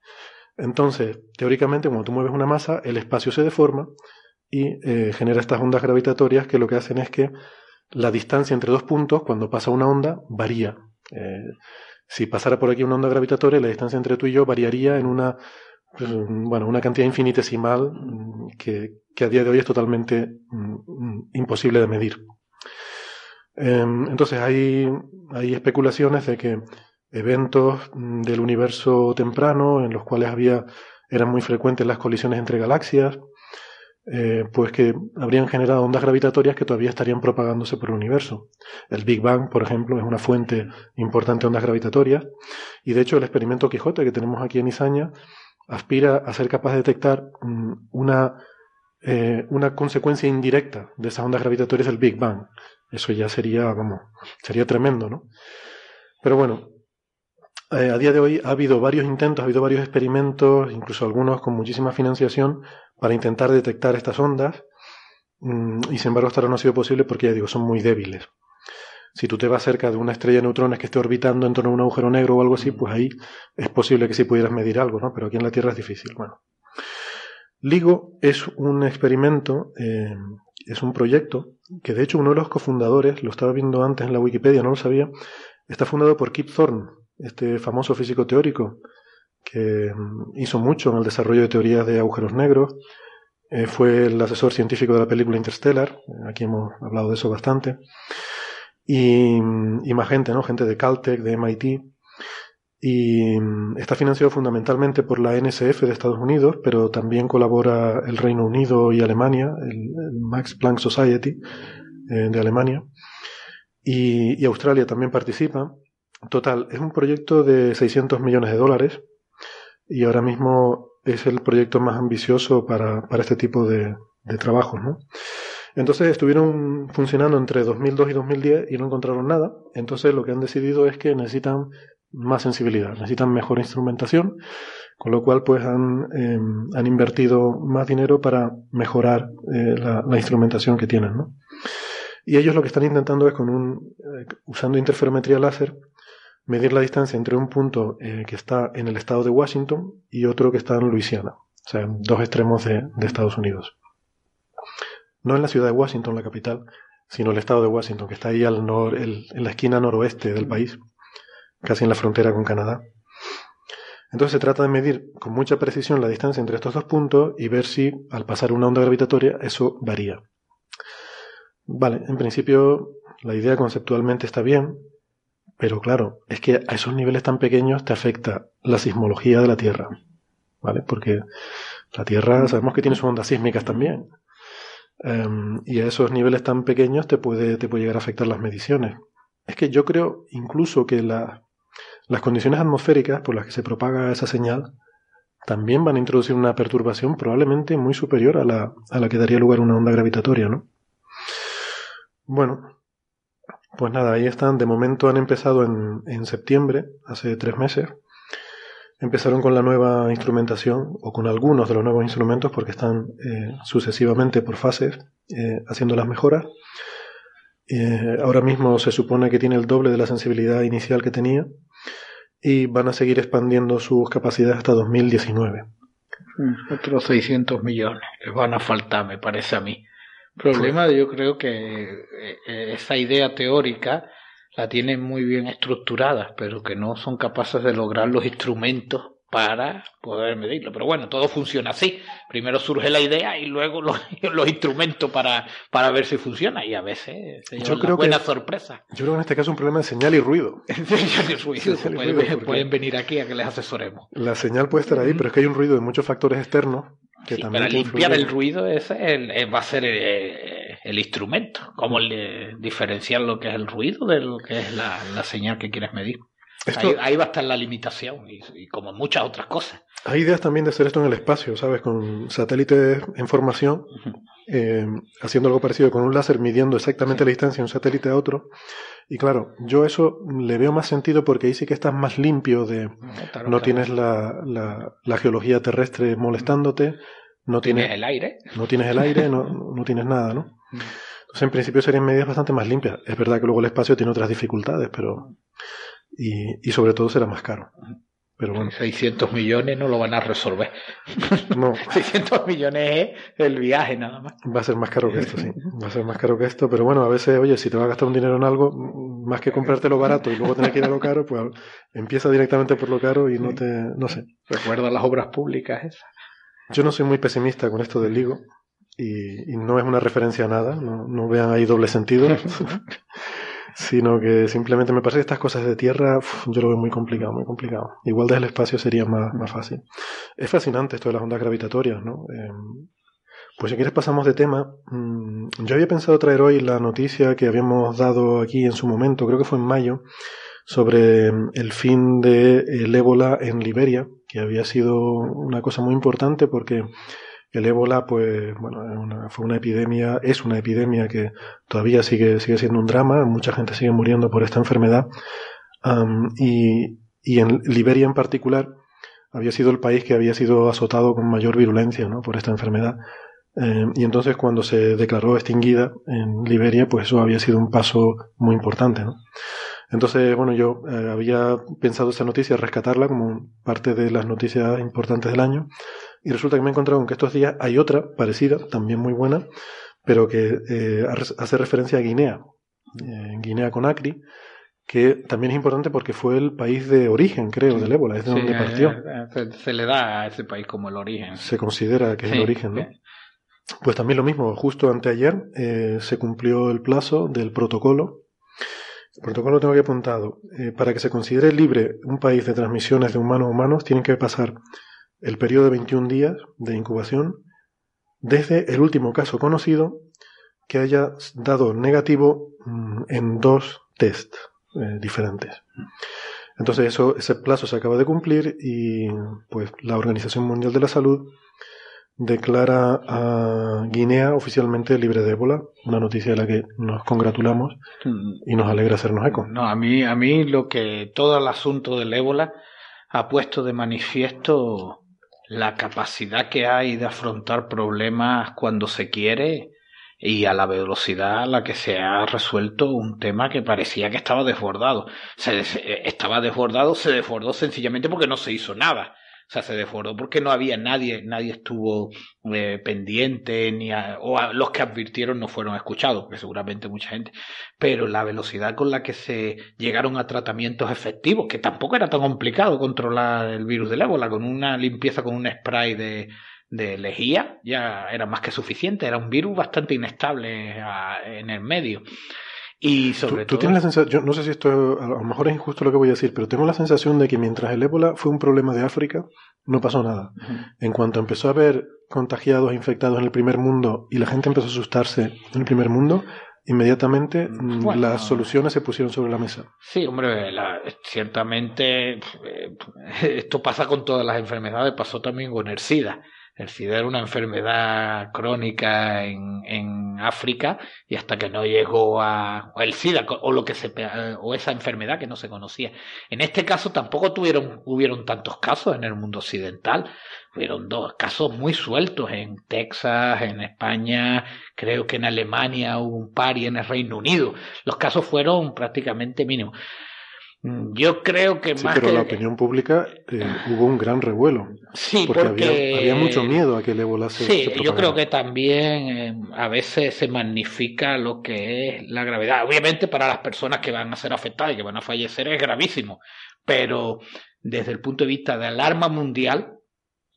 Entonces, teóricamente, cuando tú mueves una masa, el espacio se deforma y eh, genera estas ondas gravitatorias que lo que hacen es que la distancia entre dos puntos, cuando pasa una onda, varía. Eh, si pasara por aquí una onda gravitatoria, la distancia entre tú y yo variaría en una, bueno, una cantidad infinitesimal mm, que, que, a día de hoy es totalmente mm, imposible de medir. Em, entonces hay, hay especulaciones de que eventos mm, del universo temprano en los cuales había eran muy frecuentes las colisiones entre galaxias, eh, pues que habrían generado ondas gravitatorias que todavía estarían propagándose por el universo. El Big Bang, por ejemplo, es una fuente importante de ondas gravitatorias y de hecho el experimento Quijote que tenemos aquí en Izaña aspira a ser capaz de detectar mm, una, eh, una consecuencia indirecta de esas ondas gravitatorias del Big Bang. Eso ya sería, vamos, sería tremendo, ¿no? Pero bueno, eh, a día de hoy ha habido varios intentos, ha habido varios experimentos, incluso algunos con muchísima financiación, para intentar detectar estas ondas, mm, y sin embargo hasta ahora no ha sido posible porque ya digo, son muy débiles. Si tú te vas cerca de una estrella de neutrones que esté orbitando en torno a un agujero negro o algo así, pues ahí es posible que sí pudieras medir algo, ¿no? Pero aquí en la Tierra es difícil. Bueno. LIGO es un experimento, eh, es un proyecto que de hecho uno de los cofundadores, lo estaba viendo antes en la Wikipedia, no lo sabía, está fundado por Kip Thorne, este famoso físico teórico que mm, hizo mucho en el desarrollo de teorías de agujeros negros. Eh, fue el asesor científico de la película Interstellar, eh, aquí hemos hablado de eso bastante. Y, mm, y, más gente, ¿no? Gente de Caltech, de MIT. Y mm, está financiado fundamentalmente por la NSF de Estados Unidos, pero también colabora el Reino Unido y Alemania, el, Max Planck Society eh, de Alemania. Y Australia también participa. Total, es un proyecto de 600 millones de dólares y ahora mismo es el proyecto más ambicioso para, para este tipo de, trabajos, ¿no? Entonces estuvieron funcionando entre 2002 y 2010 y no encontraron nada. Entonces lo que han decidido es que necesitan más sensibilidad, necesitan mejor instrumentación, con lo cual pues han, em, han invertido más dinero para mejorar eh, la, la, instrumentación que tienen, ¿no? Y ellos lo que están intentando es con un, eh, usando interferometría láser, medir la distancia entre un punto eh, que está en el estado de Washington y otro que está en Luisiana, o sea, en dos extremos de, Estados Unidos. No en la ciudad de Washington, la capital, sino el estado de Washington, que está ahí al nor, en la esquina noroeste del país, casi en la frontera con Canadá. Entonces se trata de medir con mucha precisión la distancia entre estos dos puntos y ver si al pasar una onda gravitatoria eso varía. Vale, en principio la idea conceptualmente está bien, pero claro, es que a esos niveles tan pequeños te afecta la sismología de la Tierra, ¿vale? Porque la Tierra sabemos que tiene sus ondas sísmicas también. Um, y a esos niveles tan pequeños te puede, te puede llegar a afectar las mediciones. Es que yo creo incluso que la, las condiciones atmosféricas por las que se propaga esa señal también van a introducir una perturbación probablemente muy superior a la, a la que daría lugar una onda gravitatoria, ¿no? Bueno, pues nada, ahí están. De momento han empezado en, en septiembre, hace tres meses. Empezaron con la nueva instrumentación o con algunos de los nuevos instrumentos porque están eh, sucesivamente por fases eh, haciendo las mejoras. Eh, ahora mismo se supone que tiene el doble de la sensibilidad inicial que tenía y van a seguir expandiendo sus capacidades hasta 2019. Otros 600 millones les van a faltar, me parece a mí problema yo creo que eh, esa idea teórica la tienen muy bien estructurada, pero que no son capaces de lograr los instrumentos para poder medirlo. Pero bueno, todo funciona así. Primero surge la idea y luego [LAUGHS] los, los instrumentos para, para ver si funciona. Y a veces se yo creo buena sorpresa. Yo creo que en este caso es un problema de señal y ruido. [LAUGHS] señal y ruido. pueden, pueden, venir aquí a que les asesoremos. La señal puede estar ahí, pero es que hay un ruido de muchos factores externos para limpiar el ruido ese va a ser eh, el, instrumento. Cómo diferenciar lo que es el ruido de lo que es la, señal que quieres medir. ahí, va a estar la limitación y, como muchas otras cosas. Hay ideas también de hacer esto en el espacio, ¿sabes? Con satélites en formación, eh, haciendo algo parecido con un láser, midiendo exactamente la distancia de un satélite a otro. Y claro, yo eso le veo más sentido porque ahí sí que estás más limpio de... no tienes la, la, geología terrestre molestándote, no tienes, el aire. No tienes el aire, no, no tienes nada, ¿no? Mm. Entonces, en principio serían medidas bastante más limpias. Es verdad que luego el espacio tiene otras dificultades, pero... Y, y sobre todo será más caro. Pero bueno. 600 millones no lo van a resolver. No. [LAUGHS] 600 millones es el viaje nada más. Va a ser más caro que esto, sí. Va a ser más caro que esto, pero bueno, a veces, oye, si te vas a gastar un dinero en algo, más que comprártelo barato y luego tener que ir a lo caro, pues empieza directamente por lo caro y no te, no sé. Recuerda las obras públicas esas. Yo no soy muy pesimista con esto del LIGO y, y no es una referencia a nada, no, no vean ahí doble sentido. [LAUGHS] sino que simplemente me parece que estas cosas de tierra yo lo veo muy complicado, muy complicado. Igual desde el espacio sería más, más fácil. Es fascinante esto de las ondas gravitatorias, ¿no? Em, pues si quieres pasamos de tema. Mm, yo había pensado traer hoy la noticia que habíamos dado aquí en su momento, creo que fue en mayo, sobre em, el fin del ébola en Liberia, que había sido una cosa muy importante porque el ébola, pues, bueno, fue una epidemia, es una epidemia que todavía sigue, sigue siendo un drama, mucha gente sigue muriendo por esta enfermedad. y, en Liberia en particular había sido el país que había sido azotado con mayor virulencia ¿no? por esta enfermedad. Eh, y entonces cuando se declaró extinguida en Liberia, pues eso había sido un paso muy importante. ¿no? Entonces, bueno, yo eh, había pensado esta noticia, rescatarla como parte de las noticias importantes del año, y resulta que me he encontrado con que estos días hay otra parecida, también muy buena, pero que eh, hace referencia a Guinea, eh, Guinea Conakry, que también es importante porque fue el país de origen, creo, del ébola, es de donde partió. Se, le da a ese país como el origen. Se considera que es el origen, ¿no? Pues también lo mismo, justo anteayer se cumplió el plazo del protocolo el protocolo lo tengo aquí apuntado. Eh, para que se considere libre un país de transmisiones de humanos a humanos, tienen que pasar el periodo de 21 días de incubación desde el último caso conocido que haya dado negativo mm, en dos test eh, diferentes. Entonces eso, ese plazo se acaba de cumplir y pues la Organización Mundial de la Salud declara a Guinea oficialmente libre de ébola, una noticia de la que nos congratulamos y nos alegra hacernos eco. No, a mí, a mí lo que todo el asunto del ébola ha puesto de manifiesto la capacidad que hay de afrontar problemas cuando se quiere y a la velocidad a la que se ha resuelto un tema que parecía que estaba desbordado. Se, estaba desbordado, se desbordó sencillamente porque no se hizo nada. O sea, se desbordó porque no había nadie, nadie estuvo eh, pendiente, ni o los que advirtieron no fueron escuchados, que seguramente mucha gente. Pero la velocidad con la que se llegaron a tratamientos efectivos, que tampoco era tan complicado controlar el virus del ébola, con una limpieza con un spray de, de lejía, ya era más que suficiente, era un virus bastante inestable en el medio. Y sobre ¿Tú, tienes la sensación, yo no sé si esto a lo mejor es injusto lo que voy a decir, pero tengo la sensación de que mientras el ébola fue un problema de África, no pasó nada. En cuanto empezó a haber contagiados infectados en el primer mundo y la gente empezó a asustarse en el primer mundo, inmediatamente mm, las soluciones se pusieron sobre la mesa. Sí, hombre, ciertamente eh, esto pasa con todas las enfermedades, pasó también con el SIDA. El SIDA era una enfermedad crónica en, en África y hasta que no llegó a o el SIDA o lo que se o esa enfermedad que no se conocía. En este caso tampoco tuvieron hubieron tantos casos en el mundo occidental. Hubieron dos casos muy sueltos en Texas, en España, creo que en Alemania hubo un par y en el Reino Unido. Los casos fueron prácticamente mínimos. Mm, yo creo que sí, más pero la opinión pública eh, hubo un gran revuelo. Sí, porque, Había, mucho miedo a que el ébola se Sí, yo creo que también eh, a veces se magnifica lo que es la gravedad. Obviamente para las personas que van a ser afectadas y que van a fallecer es gravísimo, pero desde el punto de vista de alarma mundial,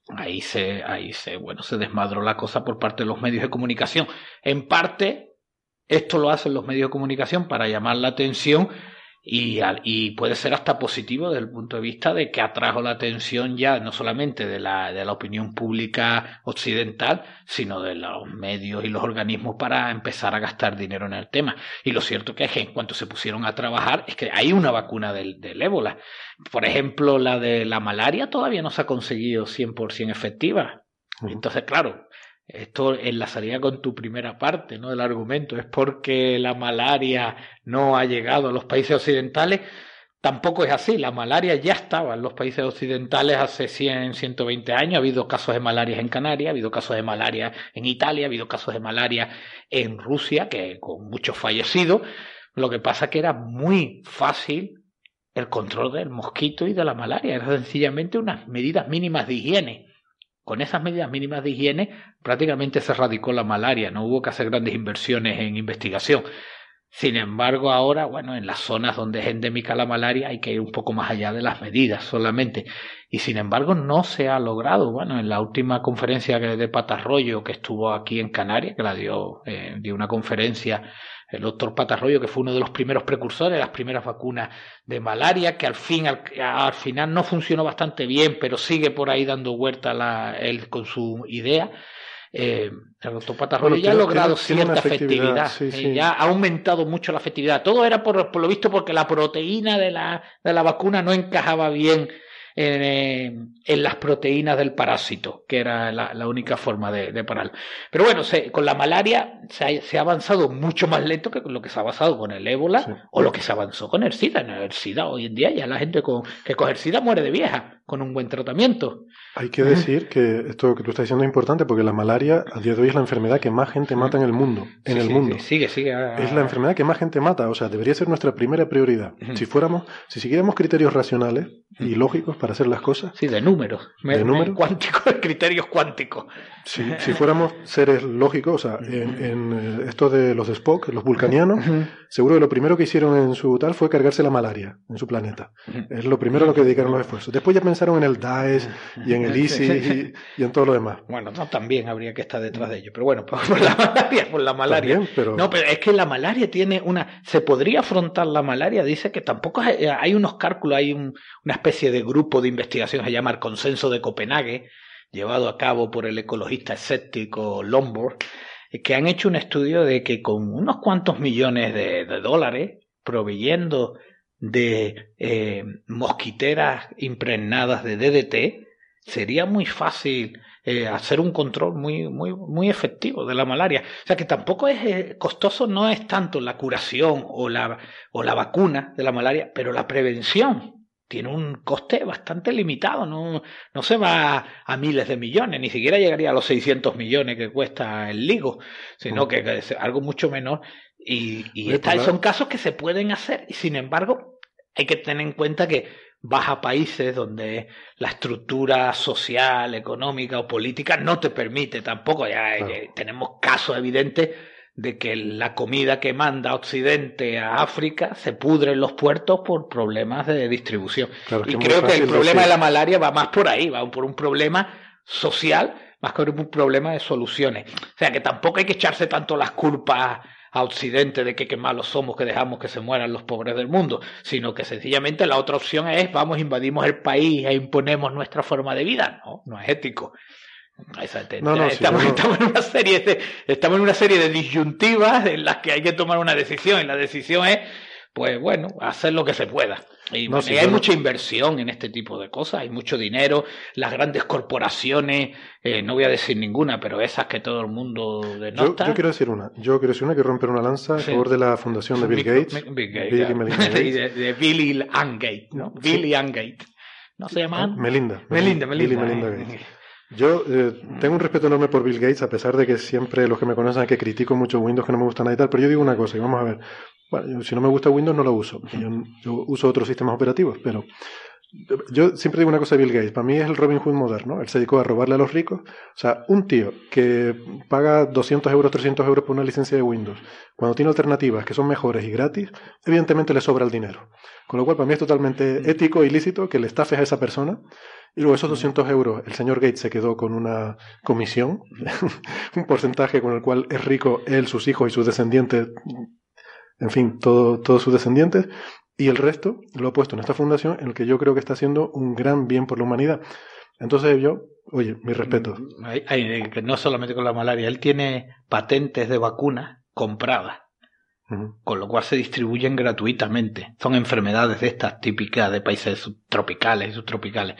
ahí se, ahí se, bueno, se desmadró la cosa por parte de los medios de comunicación. En parte, esto lo hacen los medios de comunicación para llamar la atención y, y, puede ser hasta positivo desde el punto de vista de que atrajo la atención ya no solamente de la, de la opinión pública occidental, sino de los medios y los organismos para empezar a gastar dinero en el tema. Y lo cierto que es que en cuanto se pusieron a trabajar es que hay una vacuna del, del ébola. Por ejemplo, la de la malaria todavía no se ha conseguido 100% efectiva. Entonces, claro, esto enlazaría con tu primera parte ¿no? del argumento, es porque la malaria no ha llegado a los países occidentales. Tampoco es así, la malaria ya estaba en los países occidentales hace 100, 120 años, ha habido casos de malaria en Canarias, ha habido casos de malaria en Italia, ha habido casos de malaria en Rusia, que con muchos fallecidos. Lo que pasa que era muy fácil el control del mosquito y de la malaria, era sencillamente unas medidas mínimas de higiene con esas medidas mínimas de higiene prácticamente se erradicó la malaria, no hubo que hacer grandes inversiones en investigación. Sin embargo, ahora, bueno, en las zonas donde es endémica la malaria hay que ir un poco más allá de las medidas solamente. Y sin embargo, no se ha logrado. Bueno, en la última conferencia de Patarroyo que estuvo aquí en Canarias, que la dio, eh, dio una conferencia el doctor Patarroyo, que fue uno de los primeros precursores de las primeras vacunas de malaria, que al fin, al, final no funcionó bastante bien, pero sigue por ahí dando vuelta la, él con su idea. Eh, el doctor Patarroyo ya ha logrado cierta efectividad, eh, ya ha aumentado mucho la efectividad. Todo era por, por, lo visto porque la proteína de la, de la vacuna no encajaba bien en, en, las proteínas del parásito, que era la, la única forma de, de pararlo. Pero bueno, se, con la malaria se ha, se ha, avanzado mucho más lento que con lo que se ha avanzado con el ébola sí. o lo que se avanzó con el SIDA. En el SIDA hoy en día ya la gente con, que coge el SIDA muere de vieja con un buen tratamiento. Hay que decir que esto que tú estás diciendo es importante porque la malaria a día de hoy es la enfermedad que más gente mata en el mundo. En sí, el sí, mundo. Sigue, sigue. A... Es la enfermedad que más gente mata. O sea, debería ser nuestra primera prioridad. Si fuéramos, si siguiéramos criterios racionales y lógicos para hacer las cosas. Sí, de números. De me, números. Cuánticos, [LAUGHS] criterios cuánticos. Si, si fuéramos seres lógicos, o sea, en, en esto de los Spock, los vulcanianos, seguro que lo primero que hicieron en su tal fue cargarse la malaria en su planeta. Es lo primero a lo que dedicaron los esfuerzos. Después ya pensaron en el Daesh y en el [LAUGHS] ISIS y, y, en todo lo demás. Bueno, no, también habría que estar detrás de ello. Pero bueno, por, [LAUGHS] por la malaria, por la malaria. También, pero... No, pero es que la malaria tiene una. Se podría afrontar la malaria, dice que tampoco hay, hay unos cálculos, hay un, una especie de grupo de investigación, se llama el Consenso de Copenhague, llevado a cabo por el ecologista escéptico Lombard, que han hecho un estudio de que con unos cuantos millones de, de dólares, proveyendo de eh, mosquiteras impregnadas de DDT, sería muy fácil eh, hacer un control muy, muy, muy efectivo de la malaria. O sea que tampoco es eh, costoso, no es tanto la curación o la, o la vacuna de la malaria, pero la prevención tiene un coste bastante limitado, no, no se va a, miles de millones, ni siquiera llegaría a los 600 millones que cuesta el ligo, sino que, es algo mucho menor. Y, y pues son casos que se pueden hacer, y sin embargo, hay que tener en cuenta que vas a países donde la estructura social, económica o política no te permite tampoco. Ya tenemos casos evidentes de que la comida que manda Occidente a África se pudre en los puertos por problemas de distribución. y creo que el problema de la malaria va más por ahí, va por un problema social más que por un problema de soluciones. O sea que tampoco hay que echarse tanto las culpas a Occidente de que qué malos somos que dejamos que se mueran los pobres del mundo, sino que sencillamente la otra opción es vamos, invadimos el país e imponemos nuestra forma de vida. No, no es ético. estamos, en una serie de, estamos en una serie de disyuntivas en las que hay que tomar una decisión y la decisión es pues bueno, hacer lo que se pueda. Y, hay mucha inversión en este tipo de cosas, hay mucho dinero, las grandes corporaciones, eh, no voy a decir ninguna, pero esas que todo el mundo denota. Yo, yo quiero decir una, yo quiero decir una que romper una lanza a favor de la fundación de Bill Gates. Bill Gates, y Melinda [LAUGHS] Gates. de, Billy Ann Gates, ¿no? Billy Ann Gates. ¿No se llaman? Melinda. Melinda, Melinda. Billy Melinda Gates. Yo eh, tengo un respeto enorme por Bill Gates, a pesar de que siempre los que me conocen que critico mucho Windows, que no me gusta nada y tal, pero yo digo una cosa, y vamos a ver, bueno, si no me gusta Windows no lo uso. Yo, uso otros sistemas operativos, pero yo siempre digo una cosa de Bill Gates. Para mí es el Robin Hood moderno. Él se dedicó a robarle a los ricos. O sea, un tío que paga 200 euros, 300 euros por una licencia de Windows, cuando tiene alternativas que son mejores y gratis, evidentemente le sobra el dinero. Con lo cual, para mí es totalmente mm. ético y lícito que le estafes a esa persona. Y luego esos 200 euros, el señor Gates se quedó con una comisión, [LAUGHS] un porcentaje con el cual es rico él, sus hijos y sus descendientes en fin, todo, todos sus descendientes, y el resto lo ha puesto en esta fundación en el que yo creo que está haciendo un gran bien por la humanidad. Entonces yo, oye, mi respeto. no solamente con la malaria, él tiene patentes de vacunas compradas, con lo cual se distribuyen gratuitamente. Son enfermedades de estas típicas de países subtropicales y subtropicales.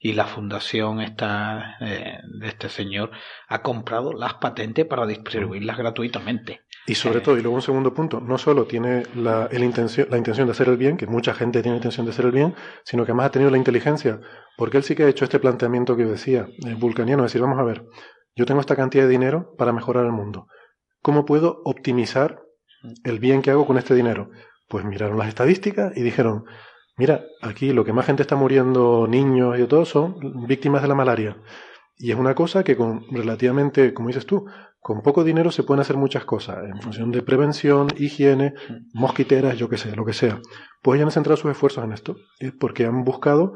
Y la fundación esta, eh, de este señor ha comprado las patentes para distribuirlas gratuitamente. Y sobre todo, y luego un segundo punto, no solo tiene la, el intención, la intención de hacer el bien, que mucha gente tiene intención de hacer el bien, sino que además ha tenido la inteligencia, porque él sí que ha hecho este planteamiento que decía, el vulcaniano, es decir, vamos a ver, yo tengo esta cantidad de dinero para mejorar el mundo. ¿Cómo puedo optimizar el bien que hago con este dinero? Pues miraron las estadísticas y dijeron, mira, aquí lo que más gente está muriendo, niños y todo, son víctimas de la malaria. Y es una cosa que con relativamente, como dices tú, con poco dinero se pueden hacer muchas cosas, en función de prevención, higiene, mosquiteras, yo qué sé, lo que sea. Pues ya han centrado sus esfuerzos en esto, porque han buscado,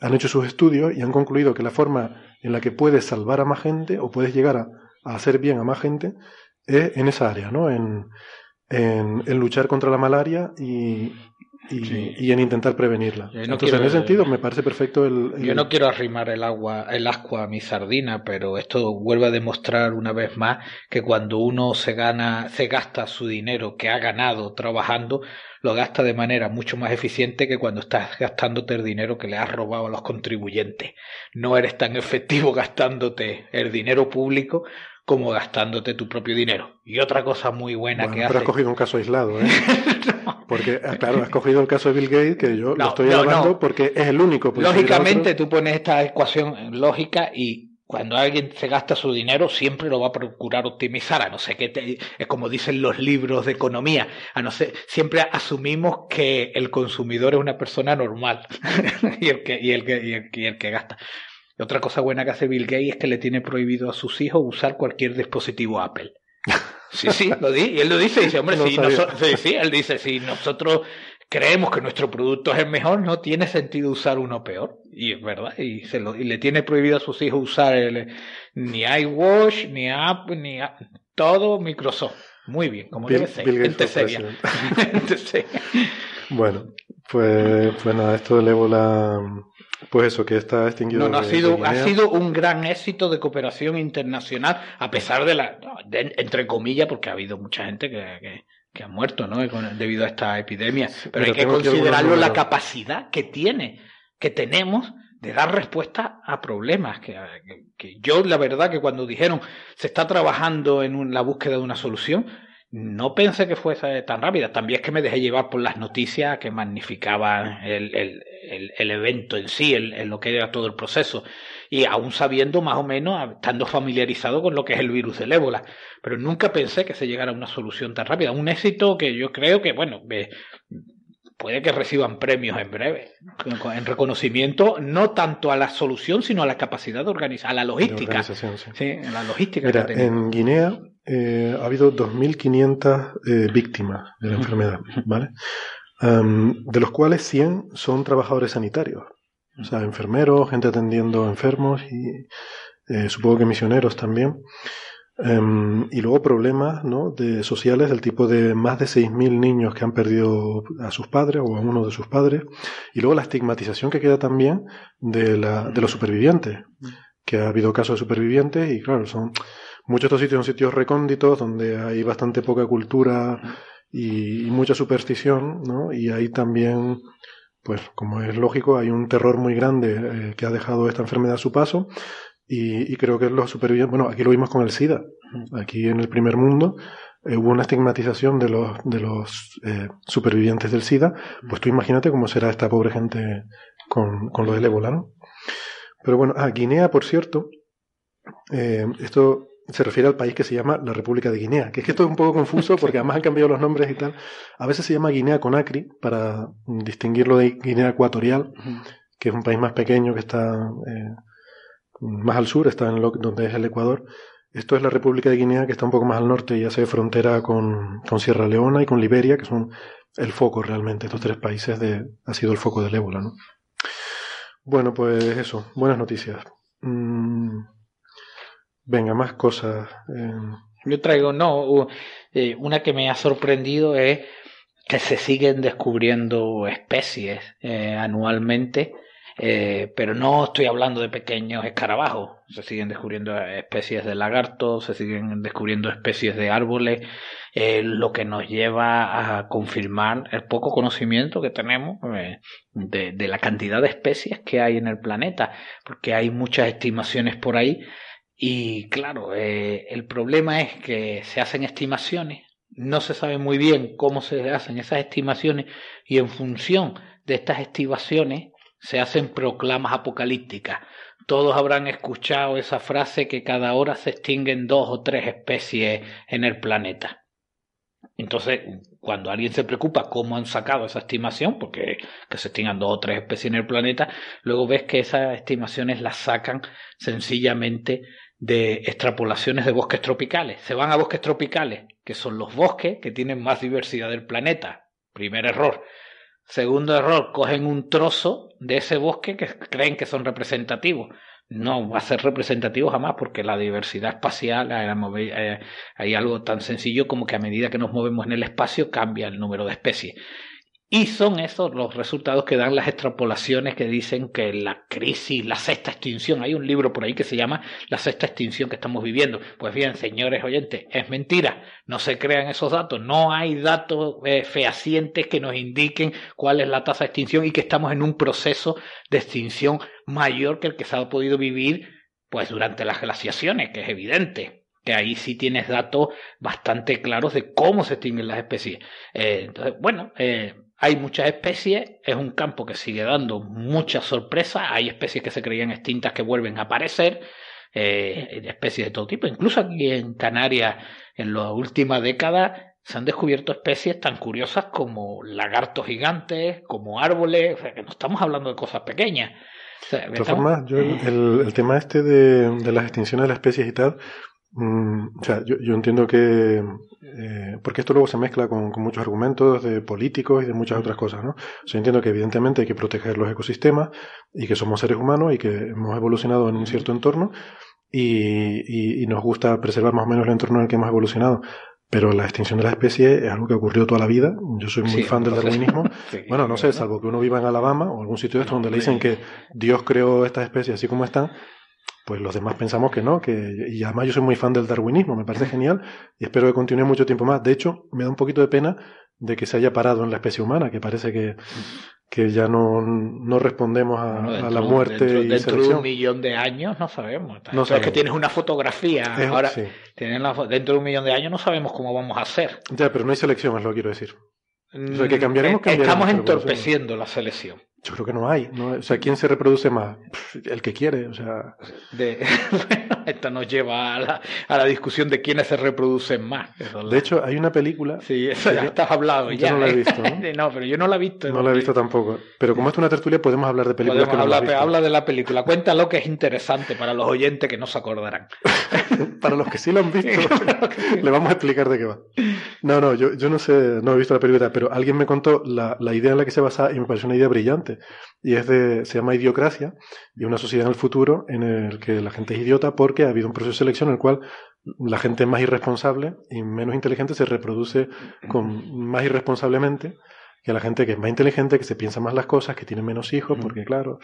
han hecho sus estudios y han concluido que la forma en la que puedes salvar a más gente o puedes llegar a, hacer bien a más gente es en esa área, ¿no? En, en, en luchar contra la malaria y, y, en intentar prevenirla. Entonces, en ese sentido, me parece perfecto el, Yo no quiero arrimar el agua, el ascua a mi sardina, pero esto vuelve a demostrar una vez más que cuando uno se gana, se gasta su dinero que ha ganado trabajando, lo gasta de manera mucho más eficiente que cuando estás gastándote el dinero que le has robado a los contribuyentes. No eres tan efectivo gastándote el dinero público como gastándote tu propio dinero. Y otra cosa muy buena que pero has cogido un caso aislado, ¿eh? [LAUGHS] [LAUGHS] Porque, ah, claro, has cogido el caso de Bill Gates, que yo lo estoy hablando porque es el único. Lógicamente, tú pones esta ecuación lógica y cuando alguien se gasta su dinero siempre lo va a procurar optimizar, a no ser que es como dicen los libros de economía, a no ser siempre asumimos que el consumidor es una persona normal [LAUGHS] y el que y el que y el que gasta. Y otra cosa buena que hace Bill Gates es que le tiene prohibido a sus hijos usar cualquier dispositivo Apple. Sí, sí, lo di, y él lo dice, dice, hombre, si sí, sí, él dice, si nosotros creemos que nuestro producto es el mejor, no tiene sentido usar uno peor. Y es verdad, y, se lo, y le tiene prohibido a sus hijos usar el, ni iWatch, ni App, ni todo Microsoft. Muy bien, como debe ser. [LAUGHS] Gente seria. bueno, pues, pues nada, esto del ébola pues eso, que está extinguido. No, no, ha, sido, ha sido un gran éxito de cooperación internacional, a pesar de la, entre comillas, porque ha habido mucha gente que, que, ha muerto, ¿no? Debido a esta epidemia. pero, hay que considerarlo la capacidad que tiene, que tenemos de dar respuesta a problemas. Que, que, yo, la verdad, que cuando dijeron se está trabajando en la búsqueda de una solución, no pensé que fuese tan rápida. También es que me dejé llevar por las noticias que magnificaban el, el, el evento en sí, el, lo que era todo el proceso. Y aún sabiendo más o menos, estando familiarizado con lo que es el virus del ébola. Pero nunca pensé que se llegara a una solución tan rápida. Un éxito que yo creo que, bueno, puede que reciban premios en breve, en reconocimiento no tanto a la solución, sino a la capacidad de organizar, a la logística. sí. la logística. Mira, en Guinea eh, ha habido 2.500 eh, víctimas de la enfermedad, ¿vale? de los cuales 100 son trabajadores sanitarios, o sea, enfermeros, gente atendiendo enfermos y eh, supongo que misioneros también. Em, y luego problemas ¿no? de sociales del tipo de más de 6.000 niños que han perdido a sus padres o a uno de sus padres. Y luego la estigmatización que queda también de, la, de los supervivientes, que ha habido casos de supervivientes y claro, son muchos de estos sitios son sitios recónditos donde hay bastante poca cultura y, mucha superstición, ¿no? Y ahí también, pues como es lógico, hay un terror muy grande eh, que ha dejado esta enfermedad a su paso y, creo que los supervivientes, bueno, aquí lo vimos con el SIDA, aquí en el primer mundo eh, hubo una estigmatización de los, de los eh, supervivientes del SIDA, pues tú imagínate cómo será esta pobre gente con, lo del ébola, ¿no? Pero bueno, a Guinea, por cierto, esto se refiere al país que se llama la República de Guinea, que es que esto es un poco confuso porque además han cambiado los nombres y tal. A veces se llama Guinea Conakry para distinguirlo de Guinea Ecuatorial, que es un país más pequeño que está eh, más al sur, está en lo, donde es el Ecuador. Esto es la República de Guinea que está un poco más al norte y hace frontera con, con Sierra Leona y con Liberia, que son el foco realmente. Estos tres países de, ha sido el foco del ébola, ¿no? Bueno, pues eso, buenas noticias. Mm, Venga, más cosas. Eh. Yo traigo, no, eh, una que me ha sorprendido es que se siguen descubriendo especies eh, anualmente, pero no estoy hablando de pequeños escarabajos, se siguen descubriendo especies de lagartos, se siguen descubriendo especies de árboles, lo que nos lleva a confirmar el poco conocimiento que tenemos de, de la cantidad de especies que hay en el planeta, porque hay muchas estimaciones por ahí y claro, eh, el problema es que se hacen estimaciones, no se sabe muy bien cómo se hacen esas estimaciones y en función de estas estimaciones se hacen proclamas apocalípticas. Todos habrán escuchado esa frase que cada hora se extinguen dos o tres especies en el planeta. Entonces, cuando alguien se preocupa cómo han sacado esa estimación, porque que se extingan dos o tres especies en el planeta, luego ves que esas estimaciones las sacan sencillamente de extrapolaciones de bosques tropicales. Se van a bosques tropicales, que son los bosques que tienen más diversidad del planeta. Primer error. Segundo error, cogen un trozo de ese bosque que creen que son representativos. No va a ser representativo jamás porque la diversidad espacial, eh, hay algo tan sencillo como que a medida que nos movemos en el espacio cambia el número de especies. Y son esos los resultados que dan las extrapolaciones que dicen que la crisis, la sexta extinción, hay un libro por ahí que se llama La sexta extinción que estamos viviendo. Pues bien, señores oyentes, es mentira, no se crean esos datos, no hay datos eh, fehacientes que nos indiquen cuál es la tasa de extinción y que estamos en un proceso de extinción mayor que el que se ha podido vivir pues durante las glaciaciones, que es evidente que ahí sí tienes datos bastante claros de cómo se extinguen las especies. Eh, entonces, bueno, eh, hay muchas especies, es un campo que sigue dando muchas sorpresas, hay especies que se creían extintas que vuelven a aparecer, eh, especies de todo tipo, incluso aquí en Canarias en las últimas décadas se han descubierto especies tan curiosas como lagartos gigantes, como árboles, o sea que no estamos hablando de cosas pequeñas. de todas formas, yo el, tema este de, de, las extinciones de las especies y tal, Mm, o sea, yo, yo entiendo que, eh, porque esto luego se mezcla con, con, muchos argumentos de políticos y de muchas otras cosas, ¿no? O sea, entiendo que evidentemente hay que proteger los ecosistemas y que somos seres humanos y que hemos evolucionado en un cierto entorno y, y, nos gusta preservar más o menos el entorno en el que hemos evolucionado. Pero la extinción de las especies es algo que ha ocurrido toda la vida. Yo soy muy fan del darwinismo. [LAUGHS] bueno, no sé, salvo que uno viva en Alabama o algún sitio de esto donde le dicen que Dios creó estas especies así como están, pues los demás pensamos que no, que, y además yo soy muy fan del darwinismo, me parece genial y espero que continúe mucho tiempo más. De hecho, me da un poquito de pena de que se haya parado en la especie humana, que parece que, que ya no, no respondemos a, la muerte dentro, y dentro de un millón de años no sabemos. No Es que tienes una fotografía. ahora, dentro de un millón de años no sabemos cómo vamos a hacer. Ya, pero no hay selección, es lo que quiero decir. que cambiaremos, Estamos entorpeciendo la selección. Yo creo que no hay. ¿no? O sea, ¿quién se reproduce más? Pff, el que quiere. O sea, De... [LAUGHS] bueno, esto nos lleva a la, a la discusión de quiénes se reproducen más. De hecho, hay una película. sí, eso ya yo- estás hablado. yo ya, no la he ¿eh? visto, ¿no? [LAUGHS] No, pero yo no la he visto. No la he visto tampoco. Pero como esto es una tertulia, podemos hablar de películas Podemos que no hablar, visto. habla de la película. Cuéntalo que es interesante para los oyentes que no se acordarán. [LAUGHS] Para los que sí lo han visto, le vamos a explicar de qué va. No, no, yo, yo no sé, no he visto la película, pero alguien me contó la, la idea en la que se basa y me pareció una idea brillante. Y es de, se llama Idiocracia y una sociedad en el futuro en el que la gente es idiota porque ha habido un proceso de selección en el cual la gente más irresponsable y menos inteligente se reproduce con, más irresponsablemente que la gente que es más inteligente, que se piensa más las cosas, que tiene menos hijos, porque claro,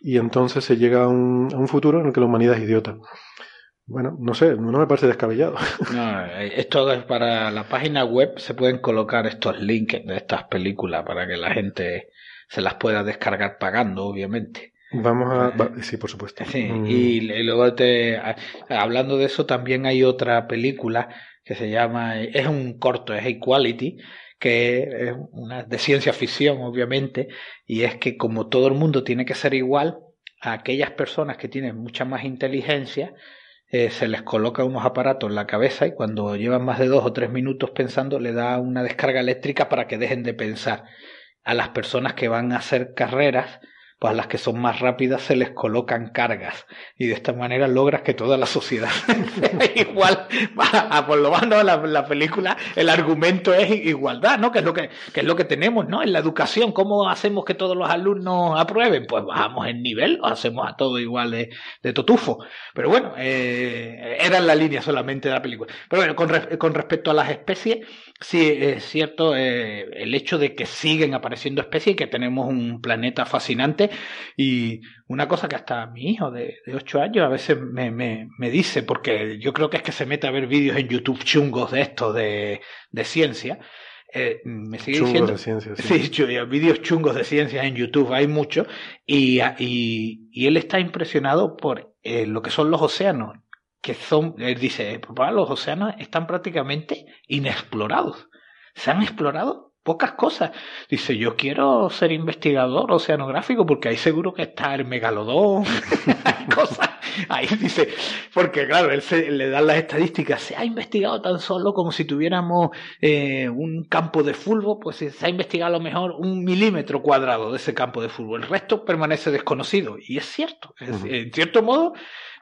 y entonces se llega a un, a un futuro en el que la humanidad es idiota. Bueno, no sé, no me parece descabellado. [LAUGHS] No, eh, esto es para la página web se pueden colocar estos links de estas películas para que la gente se las pueda descargar pagando, obviamente. Vamos a... va- sí, por supuesto. Sí, Mm, y luego te, hablando de eso también hay otra película que se llama, es un corto, es Equality, que es una de ciencia ficción, obviamente, y es que como todo el mundo tiene que ser igual, a aquellas personas que tienen mucha más inteligencia, eh, se les coloca unos aparatos en la cabeza y cuando llevan más de dos o tres minutos pensando le da una descarga eléctrica para que dejen de pensar. A las personas que van a hacer carreras, pues a las que son más rápidas se les colocan cargas y de esta manera logras que toda la sociedad [LAUGHS] igual. A, por lo menos la, la película, el argumento es igualdad, ¿no? Que es lo que, que es lo que tenemos, ¿no? En la educación, ¿cómo hacemos que todos los alumnos aprueben? Pues bajamos el nivel, o hacemos a todos igual de, de totufo. Pero bueno, eh, era la línea solamente de la película. Pero bueno, con, con respecto a las especies, sí es cierto eh, el hecho de que siguen apareciendo especies y que tenemos un planeta fascinante. Y una cosa que hasta mi hijo de, de 8 años a veces me, me, me dice, porque yo creo que es que se mete a ver vídeos en YouTube chungos de esto, de, de ciencia. eh, me sigue chungos diciendo de ciencia, sí. [LAUGHS] Vídeos chungos de ciencias en YouTube, hay muchos, y, y, y él está impresionado por eh, lo que son los océanos, que son, él dice, "Papá, los océanos están prácticamente inexplorados, se han explorado pocas cosas. Dice, yo quiero ser investigador oceanográfico porque ahí seguro que está el megalodón, [LAUGHS] hay cosas. Ahí dice, porque claro, él se, le dan las estadísticas, se ha investigado tan solo como si tuviéramos eh, un campo de fútbol, pues se ha investigado a lo mejor un milímetro cuadrado de ese campo de fútbol. El resto permanece desconocido. Y es cierto, es- en cierto modo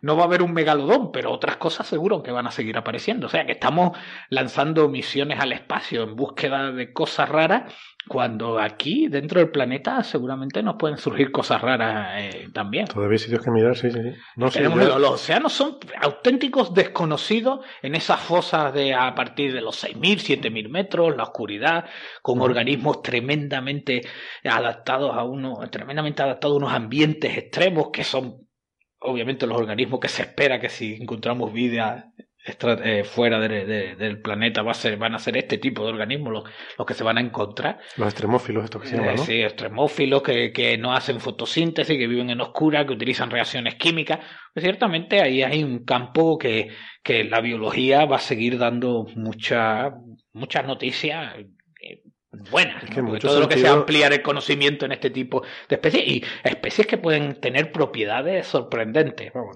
no va a haber un megalodón, pero otras cosas seguro que van a seguir apareciendo. O sea que estamos lanzando misiones al espacio en búsqueda de cosas raras, cuando aquí, dentro del planeta, seguramente nos pueden surgir cosas raras eh, también. Todavía hay sitios que mirar, sí, sí. sí. No Tenemos yo- los, los océanos son auténticos desconocidos en esas fosas de a partir de los 6.000, 7.000 metros, la oscuridad, con organismos tremendamente adaptados a uno, tremendamente adaptados a unos ambientes extremos que son obviamente los organismos que se espera que si encontramos vida extra- eh, fuera de- de- del planeta va a ser, van a ser este tipo de organismos los, los que se van a encontrar. los extremófilos, estos que se llaman, Eh, ¿no? Sí, extremófilos que, que no hacen fotosíntesis, que viven en oscura, que utilizan reacciones químicas. Pues ciertamente ahí hay un campo que, que la biología va a seguir dando mucha, muchas noticias buenas. Porque todo lo que sea ampliar el conocimiento en este tipo de especies y especies que pueden tener propiedades sorprendentes. Bueno,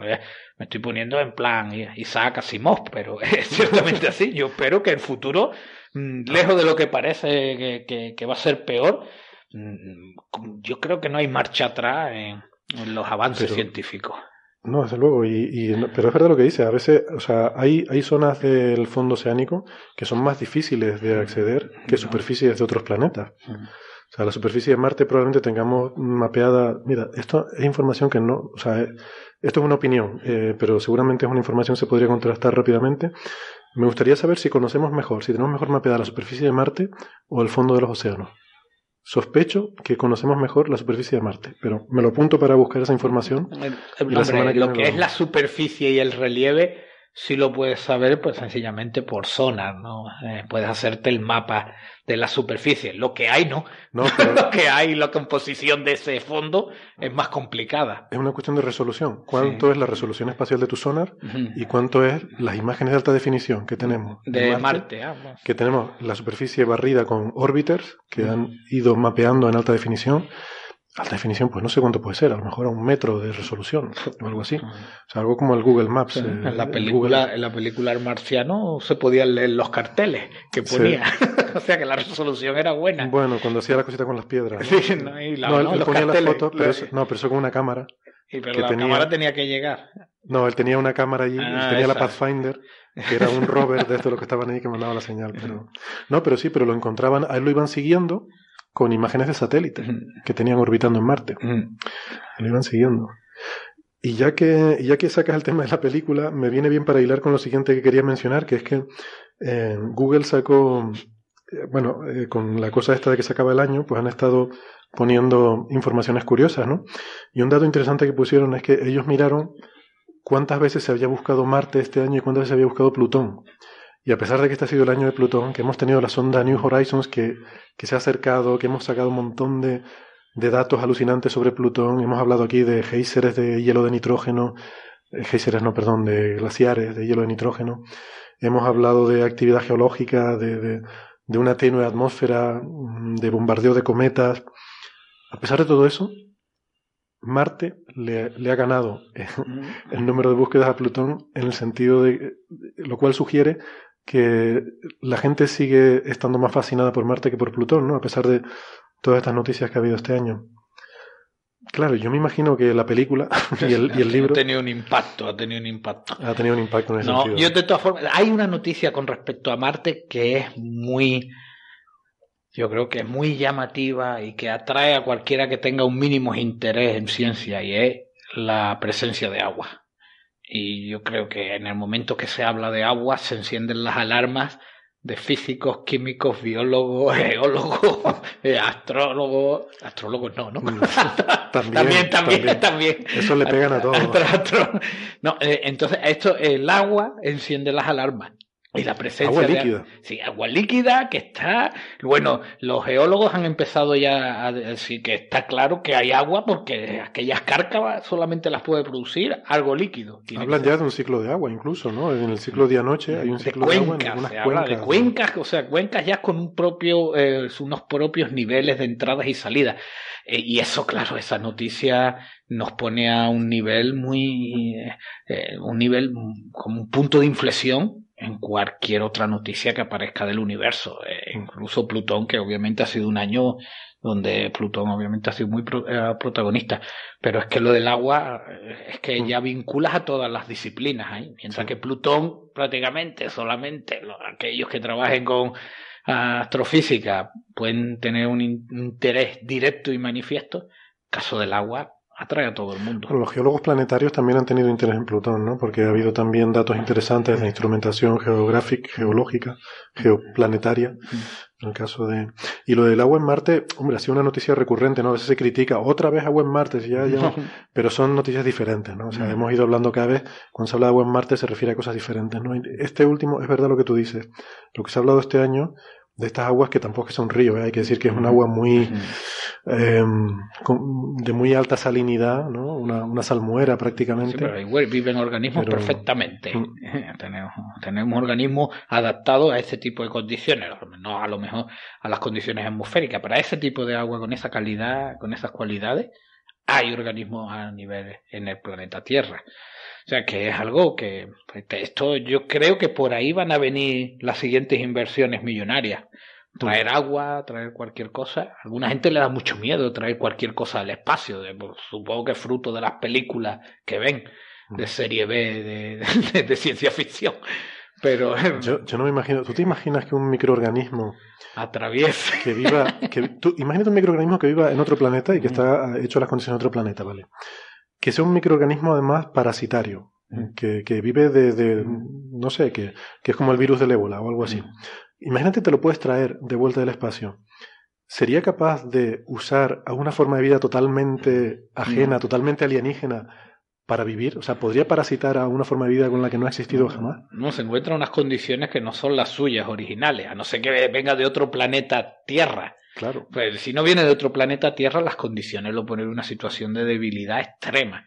me estoy poniendo en plan Isaac Asimov, pero [LAUGHS] es ciertamente así. Yo espero que el futuro, mm, lejos de lo que parece que, que- que va a ser peor, mm, yo creo que no hay marcha atrás en, en los avances Pero- científicos. No, desde luego, y, y pero es verdad lo que dice, a veces, o sea, hay, hay zonas del fondo oceánico que son más difíciles de acceder que No. superficies de otros planetas. Mm. O sea, la superficie de Marte probablemente tengamos mapeada. Mira, esto es información que no. O sea, esto es una opinión, eh, pero seguramente es una información que se podría contrastar rápidamente. Me gustaría saber si conocemos mejor, si tenemos mejor mapeada la superficie de Marte o el fondo de los océanos. Sospecho que conocemos mejor la superficie de Marte, pero me lo apunto para buscar esa información. Y la hombre, semana que lo que es la superficie y el relieve, sí lo puedes saber, pues sencillamente por sonar, ¿no? Eh, puedes hacerte el mapa de la superficie. Lo que hay, ¿no? No, [LAUGHS] pero lo que hay, la composición de ese fondo es más complicada. es una cuestión de resolución. ¿Cuánto es la resolución espacial de tu sonar y cuánto es las imágenes de alta definición que tenemos De Marte, ah, bueno. que tenemos la superficie barrida con orbiters que han ido mapeando en alta definición Alta definición, pues no sé cuánto puede ser, a lo mejor a un metro de resolución o algo así. O sea, algo como el Google Maps. eh, en, la el película, Google- en la película El Marciano se podían leer los carteles que Sí. ponía. [LAUGHS] o sea que la resolución era buena. Bueno, cuando hacía la cosita con las piedras. ¿no? Sí, no, y la- no, él, no, él los ponía las fotos, pero eso, no, pero eso con una cámara. y pero que la tenía- cámara tenía que llegar. No, él tenía una cámara allí, Ah, tenía la. Pathfinder, que era un rover de estos los que estaban ahí que mandaba la señal. Pero... No, pero sí, pero lo encontraban, a él lo iban siguiendo con imágenes de satélite que tenían orbitando en Marte. Lo iban siguiendo. Y ya que, ya que sacas el tema de la película, me viene bien para hilar con lo siguiente que quería mencionar, que es que eh, Google sacó, eh, bueno, eh, con la cosa esta de que se acaba el año, pues han estado poniendo informaciones curiosas, ¿no? Y un dato interesante que pusieron es que ellos miraron cuántas veces se había buscado Marte este año y cuántas veces se había buscado Plutón. Y a pesar de que este ha sido el año de Plutón, que hemos tenido la sonda New Horizons que, que se ha acercado, que hemos sacado un montón de, de datos alucinantes sobre Plutón, hemos hablado aquí de géiseres de hielo de nitrógeno, eh, géiseres no, perdón, de glaciares de hielo de nitrógeno, hemos hablado de actividad geológica, de, de, de una tenue atmósfera, mm, de bombardeo de cometas. A pesar de todo eso, Marte le, le ha ganado eh, el número de búsquedas a Plutón en el sentido de, lo cual sugiere que la gente sigue estando más fascinada por Marte que por Plutón, ¿no? A pesar de todas estas noticias que ha habido este año. Claro, yo me imagino que la película [LAUGHS] y el, y el libro Ha tenido un impacto, ha tenido un impacto. ha tenido un impacto en ese No, sentido. yo de todas formas, hay una noticia con respecto a Marte que es muy, yo creo que es muy llamativa y que atrae a cualquiera que tenga un mínimo interés en ciencia y es la presencia de agua. Y yo creo que en el momento que se habla de agua se encienden las alarmas de físicos, químicos, biólogos, [LAUGHS] geólogos, eh, astrólogos, astrólogos no, ¿no? Mm, [LAUGHS] también, también, también. Eso le pegan a todos. No, eh, entonces esto, el agua enciende las alarmas. Y la presencia Agua de- líquida. Sí, agua líquida que está. Bueno, los geólogos han empezado ya a decir que está claro que hay agua porque aquellas cárcavas solamente las puede producir algo líquido. Tiene Hablan ya de un ciclo de agua, incluso, ¿no? En el ciclo día-noche hay un de ciclo de, agua en algunas se habla cuencas. de cuencas, o sea, cuencas ya con un propio, eh, unos propios niveles de entradas y salidas. Eh, y eso, claro, esa noticia nos pone a un nivel muy, eh, eh, un nivel mm, como un punto de inflexión en cualquier otra noticia que aparezca del universo. Eh, incluso Plutón, que obviamente ha sido un año donde Plutón obviamente ha sido muy pro- eh, protagonista, pero es que lo del agua eh, es que ya vinculas a todas las disciplinas ahí, mientras que Plutón prácticamente solamente los- aquellos que trabajen con astrofísica pueden tener un in- interés directo y manifiesto, caso del agua atrae a todo el mundo. Bueno, los geólogos planetarios también han tenido interés en Plutón, ¿no? Porque ha habido también datos interesantes de instrumentación geográfica, geológica, geoplanetaria, en el caso de... Y lo del agua en Marte, hombre, ha sido una noticia recurrente, ¿no? A veces se critica, otra vez agua en Marte, si ya, ya... [LAUGHS] Pero son noticias diferentes, ¿no? O sea, hemos ido hablando cada vez, cuando se habla de agua en Marte se refiere a cosas diferentes, ¿no? Este último, es verdad lo que tú dices, lo que se ha hablado este año de estas aguas que tampoco es un río, ¿eh? hay que decir que es un agua muy eh, con- de muy alta salinidad, ¿no? Una, una salmuera prácticamente. Sí, pero igual viven organismos Pero- perfectamente. Mm. [LAUGHS] tenemos, tenemos organismos adaptados a ese tipo de condiciones, no a lo mejor a las condiciones atmosféricas, pero a ese tipo de agua con esa calidad, con esas cualidades, hay organismos a nivel en el planeta Tierra. O sea que es algo que pues, esto yo creo que por ahí van a venir las siguientes inversiones millonarias. Traer agua, traer cualquier cosa. A alguna gente le da mucho miedo traer cualquier cosa al espacio. de- pues, supongo que es fruto de las películas que ven de serie B de, de- de ciencia ficción. Pero Yo, yo no me imagino, ¿tú te imaginas que un microorganismo atraviesa. que viva, que, tú, imagínate un microorganismo que viva en otro planeta y que está hecho a las condiciones de otro planeta, ¿vale? Que sea un microorganismo además parasitario, que, que vive de, de- no sé, que, que es como el virus del ébola o algo así. Imagínate te lo puedes traer de vuelta del espacio. ¿Sería capaz de usar a una forma de vida totalmente ajena, totalmente alienígena para vivir? O sea, ¿podría parasitar a una forma de vida con la que no ha existido jamás? No, se encuentran unas condiciones que no son las suyas originales, a no ser que venga de otro planeta Tierra. Claro. Pues si no viene de otro planeta Tierra, las condiciones lo ponen en una situación de debilidad extrema.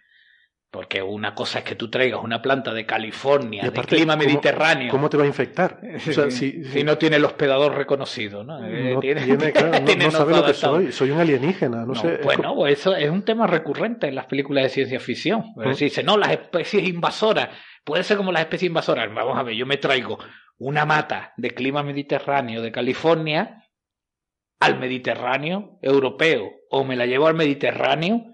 Porque una cosa es que tú traigas una planta de California, Y de aparte, clima ¿cómo- mediterráneo, ¿Cómo te va a infectar? [LAUGHS] O sea, si, si no tiene el hospedador reconocido, ¿no? Eh, [LAUGHS] no tiene, claro, no, tiene no sabe lo que soy. Soy un alienígena, no, sé. bueno, pues eso es un tema recurrente en las películas de ciencia ficción. Es ¿Mm? decir, dice, no, las especies invasoras. Puede ser como las especies invasoras. Vamos a ver, yo me traigo una mata de clima mediterráneo de California al Mediterráneo europeo o me la llevo al Mediterráneo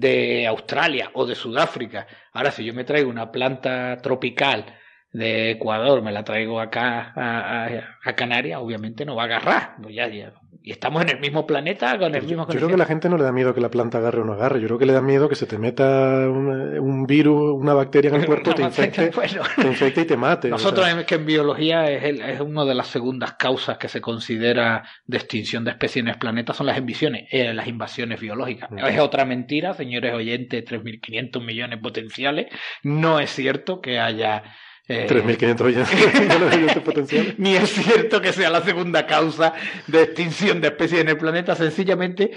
de Australia o de Sudáfrica. Ahora, si yo me traigo una planta tropical de Ecuador, me la traigo acá a, a- a Canarias, obviamente no va a agarrar. Pues ya, ya. Y estamos en el mismo planeta con el mismo Yo creo que a la gente no le da miedo que la planta agarre o no agarre. Yo creo que le da miedo que se te meta un, un virus, una bacteria en el [LAUGHS] cuerpo, te infecte, Bueno, te infecte y te mate. o Nosotros sea. es que en biología es, el- es una de las segundas causas que se considera de extinción de especies en el planeta son las invasiones, eh, las invasiones biológicas. Mm. Es otra mentira, señores oyentes, 3.500 millones potenciales. No es cierto que haya... eh, 3.500 oyentes millones de [LAUGHS] potenciales. ni es cierto que sea la segunda causa de extinción de especies en el planeta. Sencillamente,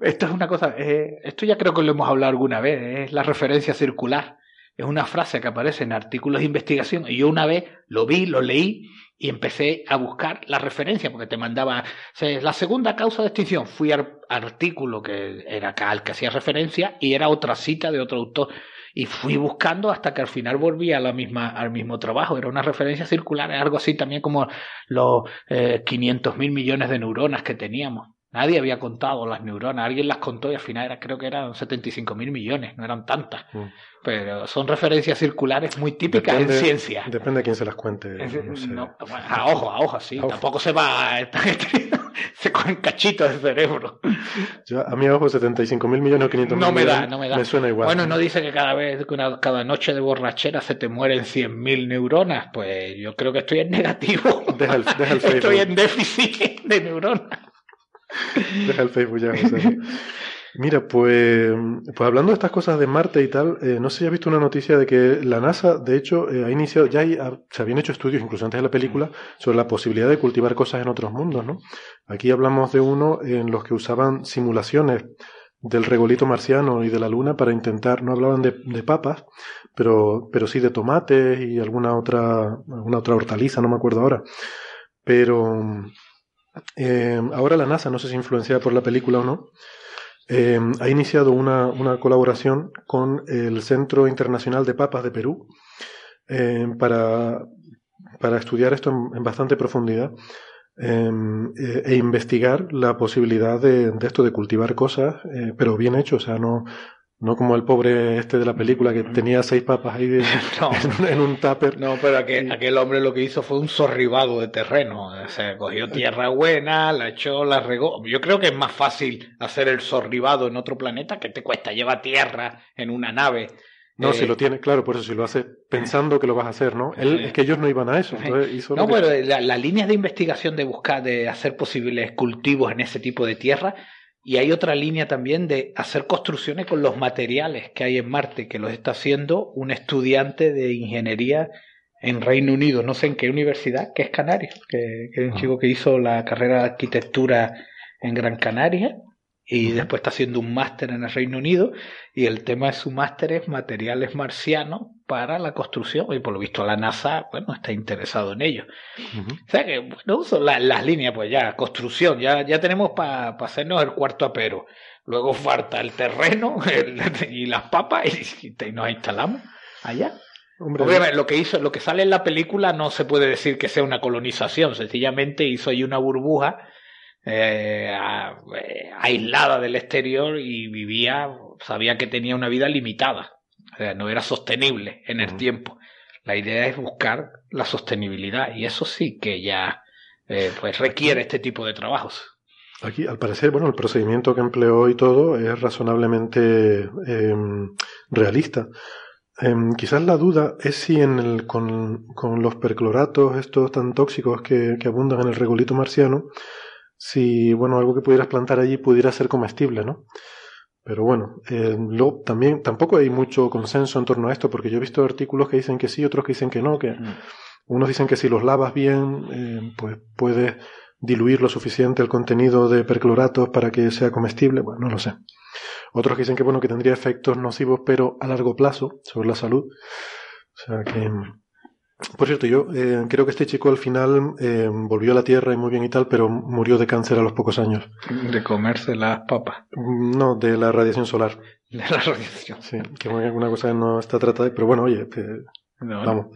esto es una cosa, eh, esto ya creo que lo hemos hablado alguna vez, es la referencia circular. Es una frase que aparece en artículos de investigación y yo una vez lo vi, lo leí y empecé a buscar la referencia porque te mandaba o sea, la segunda causa de extinción. Fui al artículo que era al que hacía referencia y era otra cita de otro autor y fui buscando hasta que al final volví a la misma, al mismo trabajo. Era una referencia circular, algo así también como los eh, 500 mil millones de neuronas que teníamos. Nadie había contado las neuronas, alguien las contó y al final era, creo que eran 75 mil millones, no eran tantas. Mm. Pero son referencias circulares muy típicas Depende- en ciencia. Depende de quién se las cuente. Es- no sé. no, bueno, a ojo, a ojo, sí. A ojo. Tampoco se va. [LAUGHS] [LAUGHS] se cogen cachitos de cerebro. Yo, a mí, ojo, 75 mil millones o 500 No mil me da, no me da. Me suena igual. Bueno, no dice que cada vez, que una- cada noche de borrachera se te mueren 100.000 neuronas. Pues yo creo que estoy en negativo. Deja el, deja el [LAUGHS] Estoy Facebook. en déficit de neuronas. Deja el Facebook ya, José. [LAUGHS] Mira, pues, pues hablando de estas cosas de Marte y tal, eh, no sé si has visto una noticia de que la NASA, de hecho, eh, ha iniciado, ya hay- ha- se habían hecho estudios, incluso antes de la película, sobre la posibilidad de cultivar cosas en otros mundos, ¿no? Aquí hablamos de uno en los que usaban simulaciones del regolito marciano y de la luna para intentar, no hablaban de, de papas, pero, pero sí de tomates y alguna otra, alguna otra hortaliza, no me acuerdo ahora. Pero eh, ahora la NASA, no sé si influenciada por la película o no, eh, ha iniciado una, colaboración con el Centro Internacional de Papas de Perú eh, para, estudiar esto en, bastante profundidad eh, eh, e investigar la posibilidad de, de esto, de cultivar cosas, eh, pero bien hecho, o sea, no, no como el pobre este de la película que tenía seis papas ahí de- [LAUGHS] No. [LAUGHS] en, un- en un tupper. No, pero aquel, aquel hombre lo que hizo fue un sorribado de terreno. O sea, cogió tierra buena, la echó, la regó. Yo creo que es más fácil hacer el sorribado en otro planeta que te cuesta. Lleva tierra en una nave. No, Eh, si lo tiene, claro, por eso si lo hace pensando que lo vas a hacer, ¿no? Él, es que ellos no iban a eso, entonces hizo No, que- pero la- las líneas de investigación de buscar, de hacer posibles cultivos en ese tipo de tierra, y hay otra línea también de hacer construcciones con los materiales que hay en Marte, que los está haciendo un estudiante de ingeniería en Reino Unido, no sé en qué universidad, que es Canario, que, que es un chico que hizo la carrera de arquitectura en Gran Canaria y después está haciendo un máster en el Reino Unido y el tema de su máster es materiales marcianos para la construcción y por lo visto la NASA, bueno, está interesado en ello. Ujú. O sea que, bueno, son la- las líneas, pues ya, construcción, ya, ya tenemos para hacernos el cuarto apero. Luego falta el terreno [LAUGHS] el- y las papas y, y nos instalamos allá. Hombre, Obviamente, lo que hizo, lo que sale en la película no se puede decir que sea una colonización, sencillamente hizo ahí una burbuja eh, eh, aislada del exterior y vivía, sabía que tenía una vida limitada, o sea, no era sostenible en el tiempo. La idea es buscar la sostenibilidad y eso sí que ya eh, pues requiere este tipo de trabajos. Aquí, al parecer, bueno, el procedimiento que empleó y todo es razonablemente em, realista. Em, quizás la duda es si en el, con, con los percloratos estos tan tóxicos que, que abundan en el regolito marciano, si, bueno, algo que pudieras plantar allí pudiera ser comestible, ¿no? Pero bueno, eh, luego también tampoco hay mucho consenso en torno a esto, porque yo he visto artículos que dicen que sí, otros que dicen que no, que unos dicen que si los lavas bien, eh, pues puedes diluir lo suficiente el contenido de percloratos para que sea comestible, bueno, no lo sé. Otros dicen que bueno, que tendría efectos nocivos, pero a largo plazo sobre la salud. O sea que, por cierto, yo eh, creo que este chico al final eh, volvió a la Tierra y muy bien y tal, pero murió de cáncer a los pocos años. De comerse las papas. No, de la radiación solar. De la radiación. Sí, que es una cosa que no está tratada, pero bueno, oye, que, No, vamos,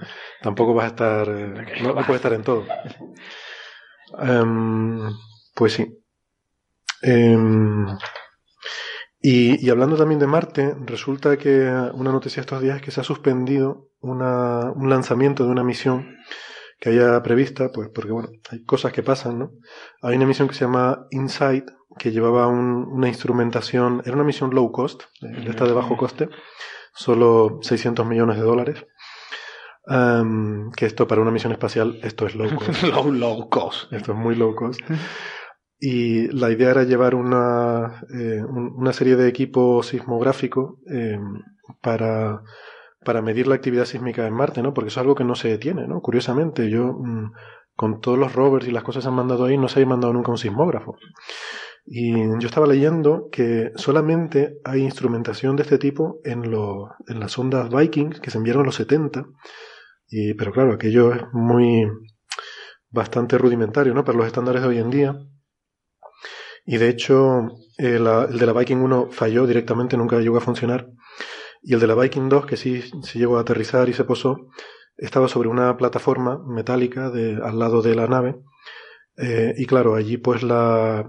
tampoco vas a estar, eh, no, no puedes estar en todo. [LAUGHS] Em, pues sí. Em, y, y hablando también de Marte, resulta que una noticia estos días es que se ha suspendido una, un lanzamiento de una misión que haya prevista, pues porque bueno, hay cosas que pasan, ¿no? Hay una misión que se llama InSight, que llevaba un- una instrumentación, era una misión low cost, eh, de esta de bajo coste, solo 600 millones de dólares. Em, que esto para una misión espacial, esto es low [LAUGHS] cost. low, low cost. Esto es muy low cost. Y la idea era llevar una, eh, un- una serie de equipos sismográficos eh, para, para medir la actividad sísmica en Marte, ¿no? Porque eso es algo que no se detiene, ¿no? Curiosamente, yo mm, con todos los rovers y las cosas que se han mandado ahí, no se ha mandado nunca un sismógrafo. Y yo estaba leyendo que solamente hay instrumentación de este tipo en, lo- en las ondas Vikings que se enviaron en los 70. Y, pero claro, aquello es muy bastante rudimentario, ¿no? Para los estándares de hoy en día. Y de hecho, eh, el de la Viking 1 falló directamente, nunca llegó a funcionar. Y el de la Viking 2, que sí, sí llegó a aterrizar y se posó, estaba sobre una plataforma metálica de, al lado de la nave. Eh, y claro, allí pues la,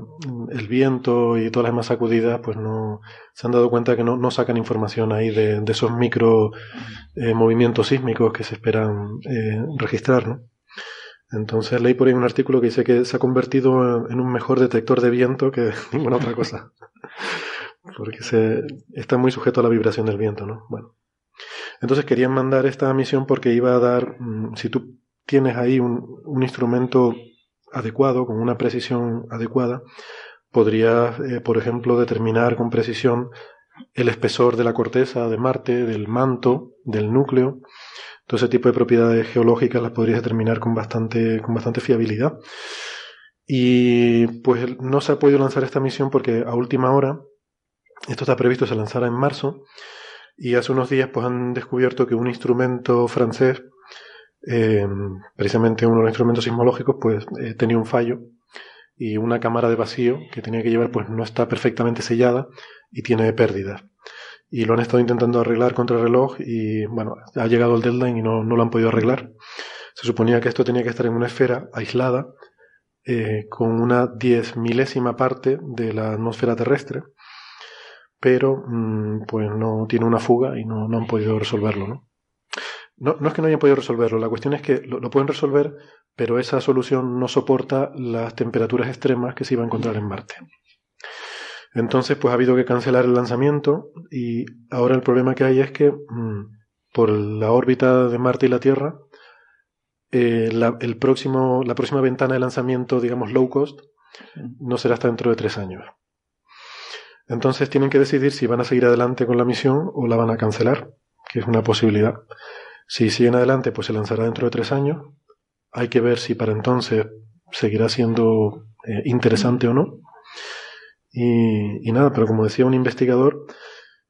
el viento y todas las demás sacudidas pues no se han dado cuenta que no, no sacan información ahí de, esos micro eh, movimientos sísmicos que se esperan registrar, ¿no? Entonces leí por ahí un artículo que dice que se ha convertido en un mejor detector de viento que [LAUGHS] ninguna otra cosa. Porque se, está muy sujeto a la vibración del viento, ¿no? Bueno. Entonces querían mandar esta misión porque iba a dar, mm, si tú tienes ahí un, un instrumento adecuado, con una precisión adecuada, podrías, eh, por ejemplo, determinar con precisión el espesor de la corteza de Marte, del manto, del núcleo. Todo ese tipo de propiedades geológicas las podrías determinar con bastante, con bastante fiabilidad. Y pues no se ha podido lanzar esta misión porque a última hora, esto está previsto se lanzara en marzo, y hace unos días pues han descubierto que un instrumento francés, eh, precisamente uno de los instrumentos sismológicos, pues eh, tenía un fallo y una cámara de vacío que tenía que llevar pues no está perfectamente sellada y tiene pérdidas. Y lo han estado intentando arreglar contra reloj y bueno, ha llegado el deadline y no, no lo han podido arreglar. Se suponía que esto tenía que estar en una esfera aislada eh, con una diez milésima parte de la atmósfera terrestre, pero mm, pues no tiene una fuga y no, no han podido resolverlo, ¿no? ¿no? No es que no hayan podido resolverlo, la cuestión es que lo pueden resolver, pero esa solución no soporta las temperaturas extremas que se iba a encontrar en Marte. Entonces, pues ha habido que cancelar el lanzamiento y ahora el problema que hay es que mm, por la órbita de Marte y la Tierra, eh, la, el próximo, la próxima ventana de lanzamiento, digamos, low cost, no será hasta dentro de tres años. Entonces tienen que decidir si van a seguir adelante con la misión o la van a cancelar, que es una posibilidad. Si siguen adelante, pues se lanzará dentro de tres años. Hay que ver si para entonces seguirá siendo eh, interesante o no. Y, y nada, pero como decía un investigador,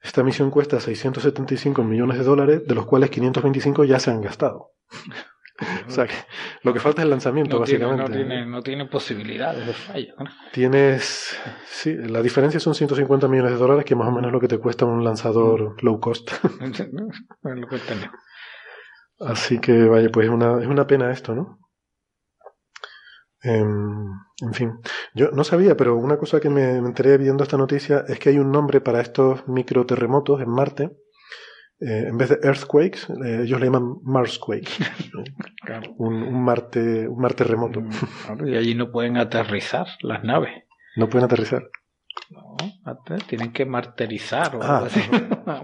esta misión cuesta 675 millones de dólares, de los cuales 525 ya se han gastado. [LAUGHS] o sea que lo que falta es el lanzamiento, No tiene, básicamente. no, tiene, no tiene posibilidades de fallo. ¿no? Tienes. Sí, la diferencia son 150 millones de dólares, que más o menos es lo que te cuesta un lanzador low cost. [LAUGHS] [LAUGHS] Así que, vaya, pues es una, es una pena esto, ¿no? Em, en fin, yo no sabía, pero una cosa que me, me enteré viendo esta noticia es que hay un nombre para estos microterremotos en Marte. Eh, en vez de earthquakes, eh, ellos le llaman Marsquake. Claro. un, un Marte, un Marte remoto. Claro, y allí no pueden aterrizar las naves. No pueden aterrizar. No, tienen que martirizar o Ah, algo así.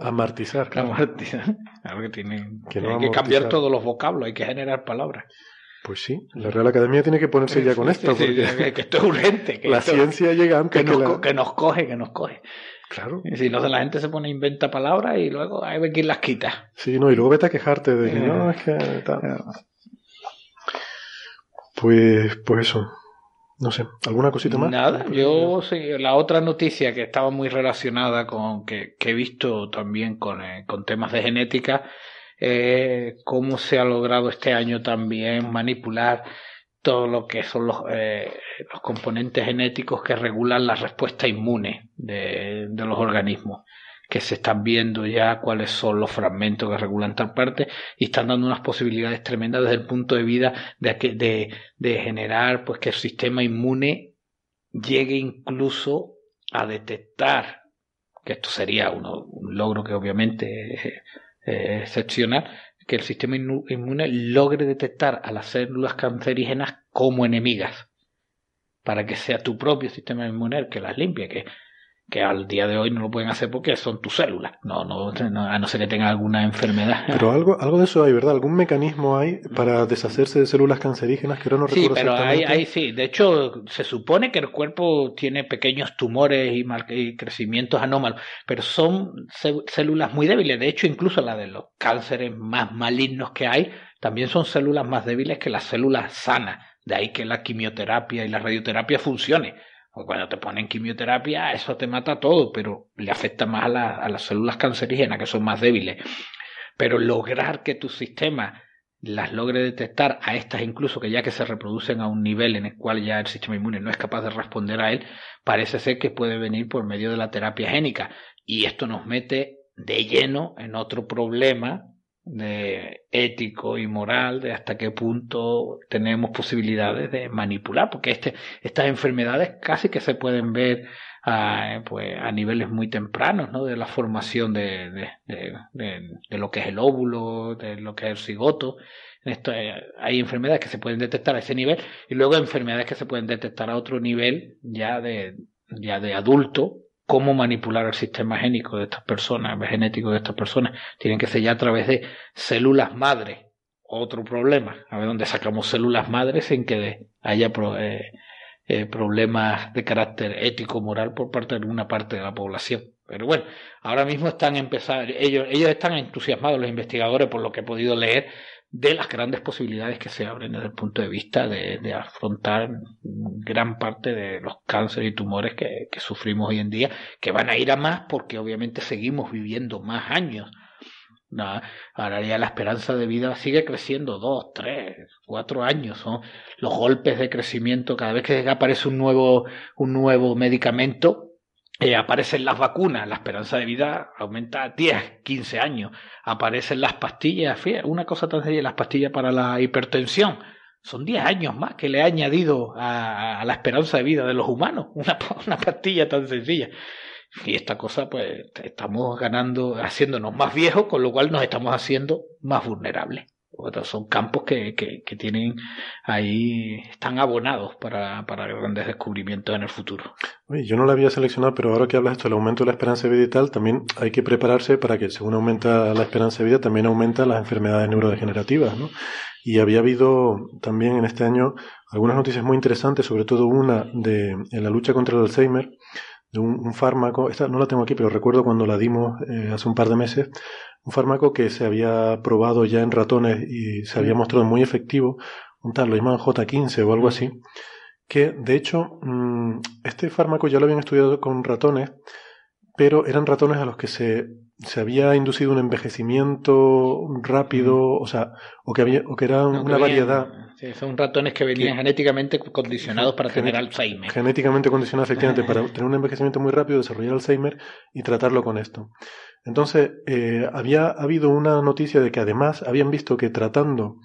Amartizar. Amartizar. [LAUGHS] Claro que tienen Que tienen no que cambiar todos los vocablos, hay que generar palabras. Pues sí, la Real Academia tiene que ponerse ya con esto, Sí, sí, porque que, esto es urgente. Que la esto- ciencia llega antes que que, nos, la... que nos coge, que nos coge. Claro. Y si no, la gente se pone a inventar palabras y luego hay que quien las quita. Sí, no, y luego vete a quejarte de que Eh. no, es que tal. Pues, pues eso. No sé, ¿alguna cosita más? Nada, yo sí, la otra noticia que estaba muy relacionada con que, que he visto también con, eh, con temas de genética, eh, cómo se ha logrado este año también manipular todo lo que son los, eh, componentes genéticos que regulan la respuesta inmune de, los organismos, que se están viendo ya cuáles son los fragmentos que regulan tal parte y están dando unas posibilidades tremendas desde el punto de vida de, generar pues que el sistema inmune llegue incluso a detectar, que esto sería un logro que obviamente es eh, excepcional, que el sistema inmune logre detectar a las células cancerígenas como enemigas, para que sea tu propio sistema inmune el que las limpie, que al día de hoy no lo pueden hacer porque son tus células, no, no, a no ser que tengan alguna enfermedad. Pero algo, algo de eso hay, ¿verdad? ¿Algún mecanismo hay para deshacerse de células cancerígenas que ahora no recuerdo Sí, pero hay, hay, sí. De hecho, se supone que el cuerpo tiene pequeños tumores y, y crecimientos anómalos, pero son células muy débiles. De hecho, incluso la de los cánceres más malignos que hay, también son células más débiles que las células sanas. De ahí que la quimioterapia y la radioterapia funcione cuando te ponen quimioterapia, eso te mata todo, pero le afecta más a, a las células cancerígenas, que son más débiles. Pero lograr que tu sistema las logre detectar a estas incluso que ya que se reproducen a un nivel en el cual ya el sistema inmune no es capaz de responder a él, parece ser que puede venir por medio de la terapia génica. Y esto nos mete de lleno en otro problema de ético y moral de hasta qué punto tenemos posibilidades de manipular, porque este, estas enfermedades casi que se pueden ver a, pues, a niveles muy tempranos, ¿no? De la formación de, de, lo que es el óvulo, de lo que es el cigoto. Esto, eh, hay enfermedades que se pueden detectar a ese nivel y luego enfermedades que se pueden detectar a otro nivel ya de, ya de adulto cómo manipular el sistema génico de estas personas, genético de estas personas, tienen que ser ya a través de células madre. Otro problema, a ver dónde sacamos células madres sin que haya eh, eh, problemas de carácter ético moral por parte de alguna parte de la población. Pero bueno, ahora mismo están empezando, ellos están entusiasmados, los investigadores, por lo que he podido leer, de las grandes posibilidades que se abren desde el punto de vista de, de afrontar gran parte de los cánceres y tumores que, que, sufrimos hoy en día, que van a ir a más porque obviamente seguimos viviendo más años. ahora ya la esperanza de vida sigue creciendo dos, tres, cuatro años. Son los golpes de crecimiento cada vez que aparece un nuevo, un nuevo medicamento eh, aparecen las vacunas, la esperanza de vida aumenta 10, 15 años. Aparecen las pastillas, fíjate, una cosa tan sencilla, las pastillas para la hipertensión. Son 10 años más que le ha añadido a, a la esperanza de vida de los humanos, [LAUGHS] una, una pastilla tan sencilla. Y esta cosa, pues, estamos ganando, haciéndonos más viejos, con lo cual nos estamos haciendo más vulnerables son campos que, que, que, tienen ahí, están abonados para, para grandes descubrimientos en el futuro. Oye, yo no lo había seleccionado, pero ahora que hablas esto del aumento de la esperanza de vida y tal, también hay que prepararse para que según aumenta la esperanza de vida, también aumentan las enfermedades neurodegenerativas, ¿no? Y había habido también en este año algunas noticias muy interesantes, sobre todo una de en la lucha contra el Alzheimer, de un, fármaco, esta no la tengo aquí, pero recuerdo cuando la dimos eh, hace un par de meses, un fármaco que se había probado ya en ratones y se había mostrado muy efectivo, un tal, lo llaman J15 o algo así, que de hecho mm, este fármaco ya lo habían estudiado con ratones, pero eran ratones a los que se, se había inducido un envejecimiento rápido, o sea, o que, había, o que era una variedad son ratones que venían genéticamente condicionados para tener Alzheimer. Genéticamente condicionados, efectivamente, para [LAUGHS] tener un envejecimiento muy rápido, desarrollar Alzheimer y tratarlo con esto. Entonces, eh, había habido una noticia de que además habían visto que tratando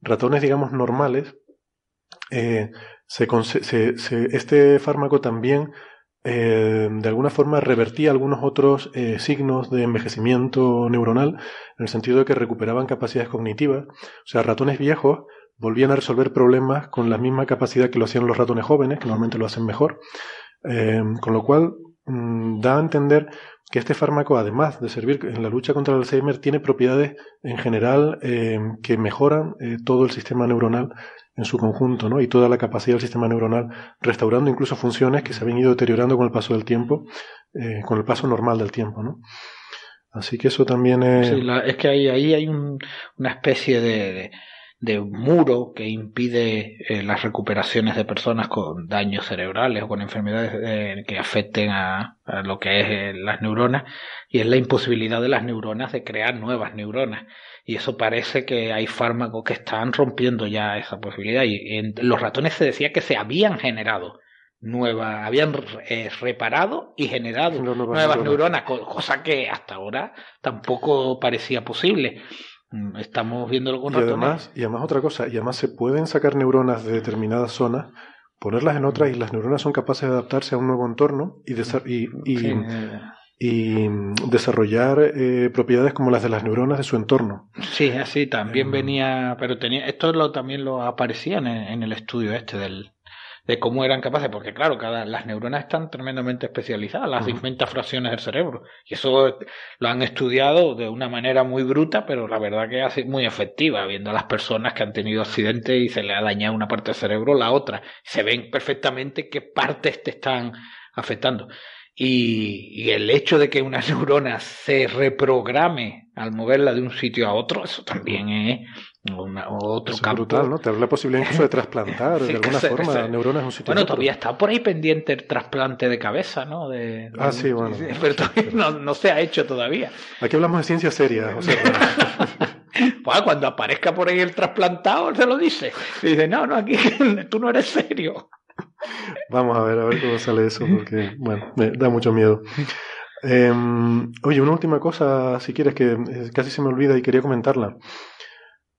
ratones, digamos, normales, eh, se, este fármaco también eh, de alguna forma revertía algunos otros signos de envejecimiento neuronal, en el sentido de que recuperaban capacidades cognitivas. O sea, ratones viejos volvían a resolver problemas con la misma capacidad que lo hacían los ratones jóvenes, que normalmente lo hacen mejor. Eh, con lo cual, da a entender que este fármaco, además de servir en la lucha contra el Alzheimer, tiene propiedades en general eh, que mejoran eh, todo el sistema neuronal en su conjunto, ¿no? Y toda la capacidad del sistema neuronal, restaurando incluso funciones que se habían ido deteriorando con el paso del tiempo, con el paso normal del tiempo, ¿no? Así que eso también es... Sí, es que ahí, ahí hay un, una especie de de muro que impide eh, las recuperaciones de personas con daños cerebrales o con enfermedades eh, que afecten a, lo que es eh, las neuronas y es la imposibilidad de las neuronas de crear nuevas neuronas. Y eso parece que hay fármacos que están rompiendo ya esa posibilidad. Y en los ratones se decía que se habían generado nuevas, habían reparado y generado nuevas, neuronas, cosa que hasta ahora tampoco parecía posible. Mm, estamos viendo con y además, y además otra cosa, y además se pueden sacar neuronas de determinadas zonas, ponerlas en otras y las neuronas son capaces de adaptarse a un nuevo entorno y, y, y, desarrollar eh, propiedades como las de las neuronas de su entorno. Sí, así también em. venía, pero tenía esto lo, también lo aparecía en el estudio este del, de cómo eran capaces, porque claro, cada, las neuronas están tremendamente especializadas, las distintas fracciones del cerebro, y eso lo han estudiado de una manera muy bruta, pero la verdad que es muy efectiva, viendo a las personas que han tenido accidentes y se le ha dañado una parte del cerebro, la otra, se ven perfectamente qué partes te están afectando. Y, y, el hecho de que una [LAUGHS] neurona se reprograme al moverla de un sitio a otro, eso también es una, otro es brutal, ¿no? Te la posibilidad incluso de trasplantar de [LAUGHS] alguna forma neuronas en un sitio Bueno, todavía está por ahí pendiente el trasplante de cabeza, ¿no? De, ah, sí, bueno. [LAUGHS] Pero no, no, se ha hecho todavía. Aquí hablamos de ciencia seria, o sea, pues [LAUGHS] cuando aparezca por ahí el trasplantado, se lo dice. Y dice, no, no, aquí tú no eres serio. Vamos a ver, a ver cómo sale eso, porque, bueno, me da mucho miedo. Em, oye, una última cosa, si quieres, que eh, casi se me olvida y quería comentarla.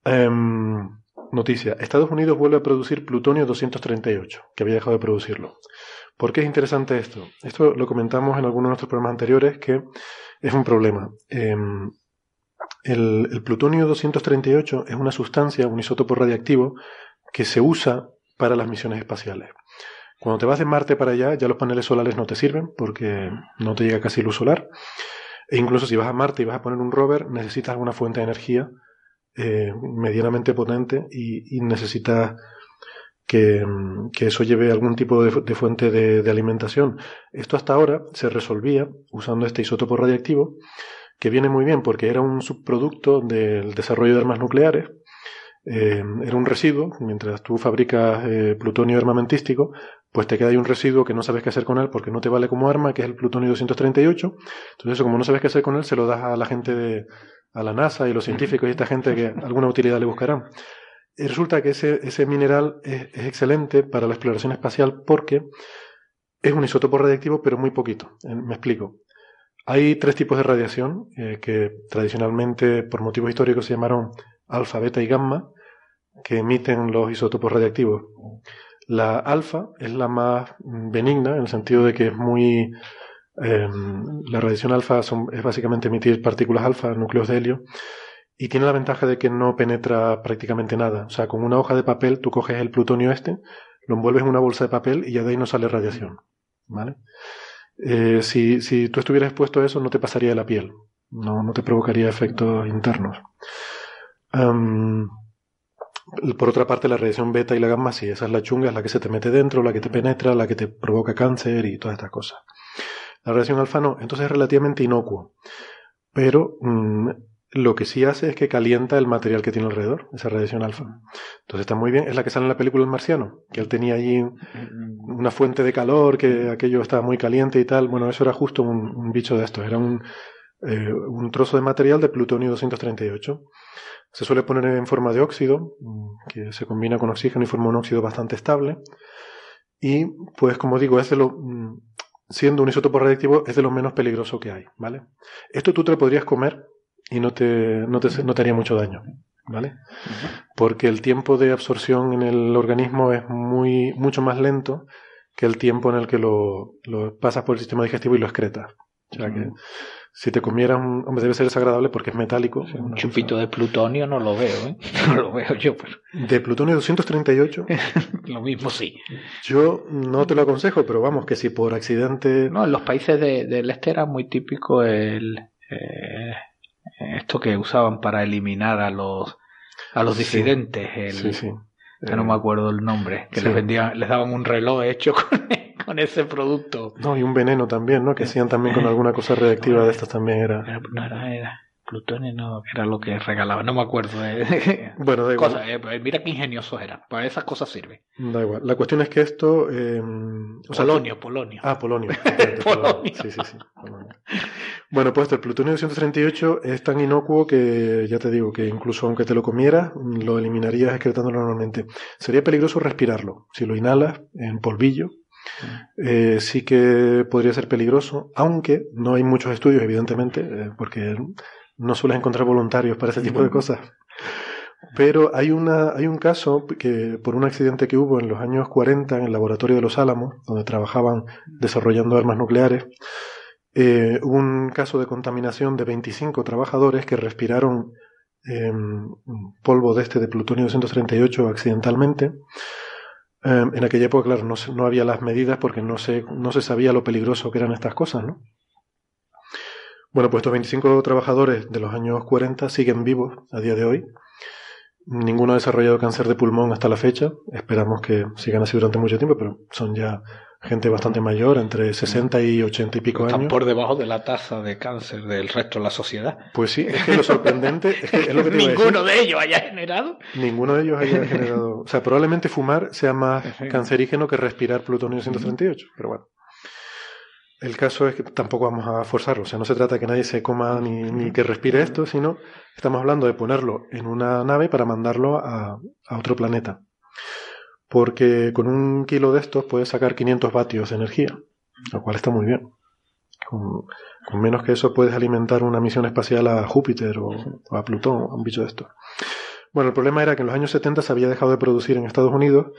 Em, noticia. Estados Unidos vuelve a producir plutonio 238, que había dejado de producirlo. ¿Por qué es interesante esto? Esto lo comentamos en algunos de nuestros programas anteriores, que es un problema. Em, el, el, plutonio 238 es una sustancia, un isótopo radiactivo, que se usa para las misiones espaciales. Cuando te vas de Marte para allá, ya los paneles solares no te sirven porque no te llega casi luz solar. E incluso si vas a Marte y vas a poner un rover, necesitas alguna fuente de energía eh, medianamente potente y, necesitas que, eso lleve algún tipo de, fuente de, de, alimentación. Esto hasta ahora se resolvía usando este isótopo radiactivo, que viene muy bien porque era un subproducto del desarrollo de armas nucleares eh, era un residuo, mientras tú fabricas eh, plutonio armamentístico, pues te queda ahí un residuo que no sabes qué hacer con él porque no te vale como arma, que es el plutonio 238. Entonces eso, como no sabes qué hacer con él, se lo das a la gente de, a la NASA y los científicos y esta gente que alguna utilidad le buscarán. Y resulta que ese, ese mineral es, excelente para la exploración espacial porque es un isótopo radiactivo, pero muy poquito. Eh, me explico. Hay tres tipos de radiación que tradicionalmente, por motivos históricos, se llamaron alfa, beta y gamma, que emiten los isótopos radiactivos. La alfa es la más benigna, en el sentido de que es muy... Em, la radiación alfa es básicamente emitir partículas alfa, núcleos de helio, y tiene la ventaja de que no penetra prácticamente nada. O sea, con una hoja de papel tú coges el plutonio este, lo envuelves en una bolsa de papel y ya de ahí no sale radiación. ¿Vale? Eh, si, tú estuvieras expuesto a eso, no te pasaría de la piel, no, no te provocaría efectos internos por otra parte, la radiación beta y la gamma, sí, esa es la chunga, es la que se te mete dentro, la que te penetra, la que te provoca cáncer y todas estas cosas. La radiación alfa no, entonces es relativamente inocuo. Pero mm, lo que sí hace es que calienta el material que tiene alrededor, esa radiación alfa. Entonces está muy bien, es la que sale en la película El Marciano, que él tenía allí una fuente de calor, que aquello estaba muy caliente y tal. Bueno, eso era justo un, bicho de estos, era un, eh, un trozo de material de plutonio 238 se suele poner en forma de óxido, mm, que se combina con oxígeno y forma un óxido bastante estable. Y, pues, como digo, es de lo, mm, siendo un isótopo radiactivo, es de lo menos peligroso que hay, ¿vale? Esto tú te lo podrías comer y no te, no te, no te haría mucho daño, ¿vale? Porque el tiempo de absorción en el organismo es muy, mucho más lento que el tiempo en el que lo, lo pasas por el sistema digestivo y lo excretas. O sea que si te comieras un... Hombre, debe ser desagradable porque es metálico. un chupito de plutonio no lo veo, ¿eh? [LAUGHS] No lo veo yo, pero... De plutonio 238... [LAUGHS] lo mismo sí. Yo no te lo aconsejo, pero vamos, que si por accidente... No, en los países del este era muy típico el... Eh, esto que usaban para eliminar a los a los disidentes. El, sí, sí. Ya no me acuerdo el nombre. Que les vendían, les daban un reloj hecho [LAUGHS] con con ese producto. No, y un veneno también, ¿no? Que hacían también con alguna cosa reactiva de estas también era. no era, era. Plutonio no, que era lo que regalaba, no me acuerdo. eh. [LAUGHS] Bueno, da igual. Eh, mira qué ingeniosos eran. Para esas cosas sirve. Da igual. La cuestión es que esto. eh, o sea, Polonio, Polonio. Ah, [LAUGHS] polonio. Polonio. Sí, sí, sí. polonio. Bueno, pues el plutonio 238 es tan inocuo que, ya te digo, que incluso aunque te lo comieras, lo eliminarías excretándolo normalmente. Sería peligroso respirarlo. Si lo inhalas en polvillo, eh, sí que podría ser peligroso, aunque no hay muchos estudios, evidentemente, eh, porque no sueles encontrar voluntarios para ese tipo de cosas. Pero hay, una, hay un caso que por un accidente que hubo en los años 40 en el laboratorio de Los Álamos, donde trabajaban desarrollando armas nucleares, eh, hubo un caso de contaminación de 25 trabajadores que respiraron eh, polvo de este de plutonio 238 accidentalmente. Eh, en aquella época, claro, no, no había las medidas porque no se, no se sabía lo peligroso que eran estas cosas, ¿no? Bueno, pues estos 25 trabajadores de los años 40 siguen vivos a día de hoy. Ninguno ha desarrollado cáncer de pulmón hasta la fecha. Esperamos que sigan así durante mucho tiempo, pero son ya gente bastante mayor, entre 60 y 80 y pico Están años. por debajo de la tasa de cáncer del resto de la sociedad. Pues sí, es que lo sorprendente es, que es lo que te. Ninguno de ellos haya generado. Ninguno de ellos haya generado. O sea, probablemente fumar sea más cancerígeno que respirar plutonio 138, pero bueno. El caso es que tampoco vamos a forzarlo. O sea, no se trata de que nadie se coma ni, ni que respire esto, sino estamos hablando de ponerlo en una nave para mandarlo a, a otro planeta. Porque con un kilo de estos puedes sacar 500 vatios de energía, lo cual está muy bien. Con, con menos que eso puedes alimentar una misión espacial a Júpiter o, o a Plutón, a un bicho de esto. Bueno, el problema era que en los años 70 se había dejado de producir en Estados Unidos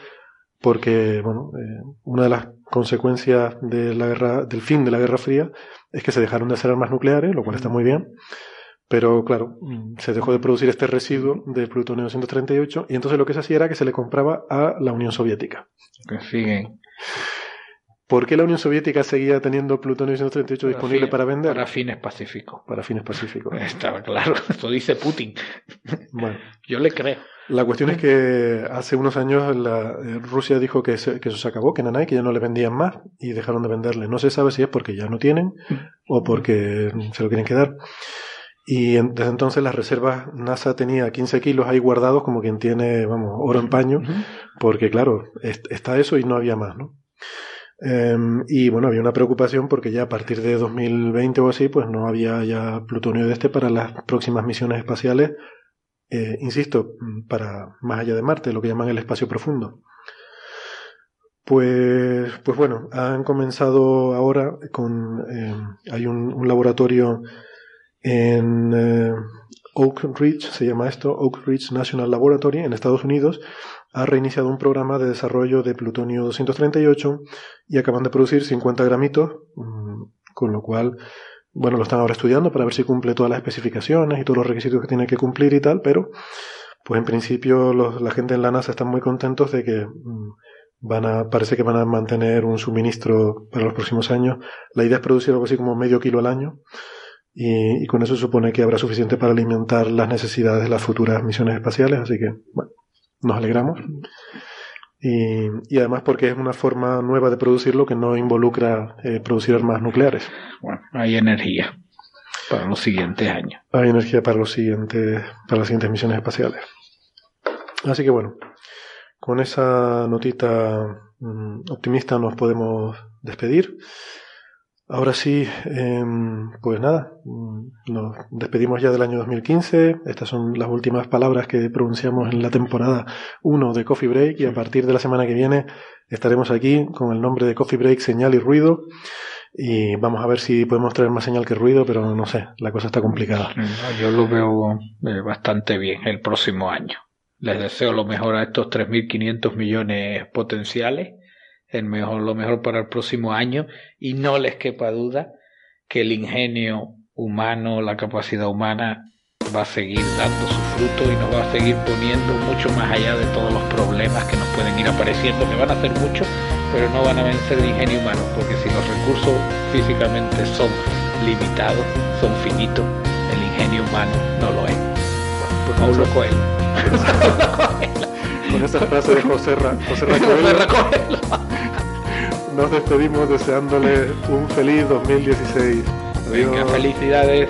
porque, bueno, eh, una de las consecuencias de la guerra, del fin de la Guerra Fría es que se dejaron de hacer armas nucleares, lo cual está muy bien. Pero claro, mm, se dejó de producir este residuo de plutonio 238 y entonces lo que se hacía era que se le compraba a la Unión Soviética. Que siguen. ¿Por qué la Unión Soviética seguía teniendo plutonio 238 disponible para vender? Para fines pacíficos. Para fines pacíficos. [LAUGHS] Estaba claro. [LAUGHS] Esto dice Putin. Bueno, Yo le creo. la cuestión es que hace unos años la, eh, Rusia dijo que, se- que eso se acabó, que nanay, que ya no le vendían más y dejaron de venderle. No se sabe si es porque ya no tienen o porque se lo quieren quedar. Y en- desde entonces las reservas NASA tenía 15 kilos ahí guardados como quien tiene, vamos, oro en paño, porque claro, est- está eso y no había más, ¿no? Em, y bueno, había una preocupación porque ya a partir de 2020 o así, pues no había ya plutonio de este para las próximas misiones espaciales, eh, insisto, para más allá de Marte, lo que llaman el espacio profundo. Pues, pues bueno, han comenzado ahora con, eh, hay un, un laboratorio en eh, Oak Ridge, se llama esto, Oak Ridge National Laboratory en Estados Unidos, ha reiniciado un programa de desarrollo de plutonio 238 y acaban de producir 50 gramitos, mm, con lo cual, bueno, lo están ahora estudiando para ver si cumple todas las especificaciones y todos los requisitos que tiene que cumplir y tal, pero pues en principio los- la gente en la NASA están muy contentos de que mm, van a, parece que van a mantener un suministro para los próximos años. La idea es producir algo así como medio kilo al año y, y con eso se supone que habrá suficiente para alimentar las necesidades de las futuras misiones espaciales, así que, bueno, nos alegramos. Y, y además porque es una forma nueva de producirlo que no involucra eh, producir armas nucleares. Bueno, hay energía para los siguientes años. Hay energía para los siguientes, para las siguientes misiones espaciales. Así que bueno, con esa notita mm, optimista nos podemos despedir. Ahora sí, em, pues nada, nos despedimos ya del año 2015. Estas son las últimas palabras que pronunciamos en la temporada 1 de Coffee Break y a partir de la semana que viene estaremos aquí con el nombre de Coffee Break, señal y ruido. Y vamos a ver si podemos traer más señal que ruido, pero no sé, la cosa está complicada. Yo lo veo eh, bastante bien el próximo año. Les deseo lo mejor a estos 3.500 millones potenciales, el mejor, lo mejor para el próximo año y no les quepa duda que el ingenio humano, la capacidad humana va a seguir dando su fruto y nos va a seguir poniendo mucho más allá de todos los problemas que nos pueden ir apareciendo, que van a ser muchos, pero no van a vencer el ingenio humano, porque si los recursos físicamente son limitados, son finitos, el ingenio humano no lo es. Pues Paulo Coelho. [LAUGHS] Con esa frase de José, Ra, José [LAUGHS] nos despedimos deseándole un feliz 2016. Venga, Adiós. felicidades.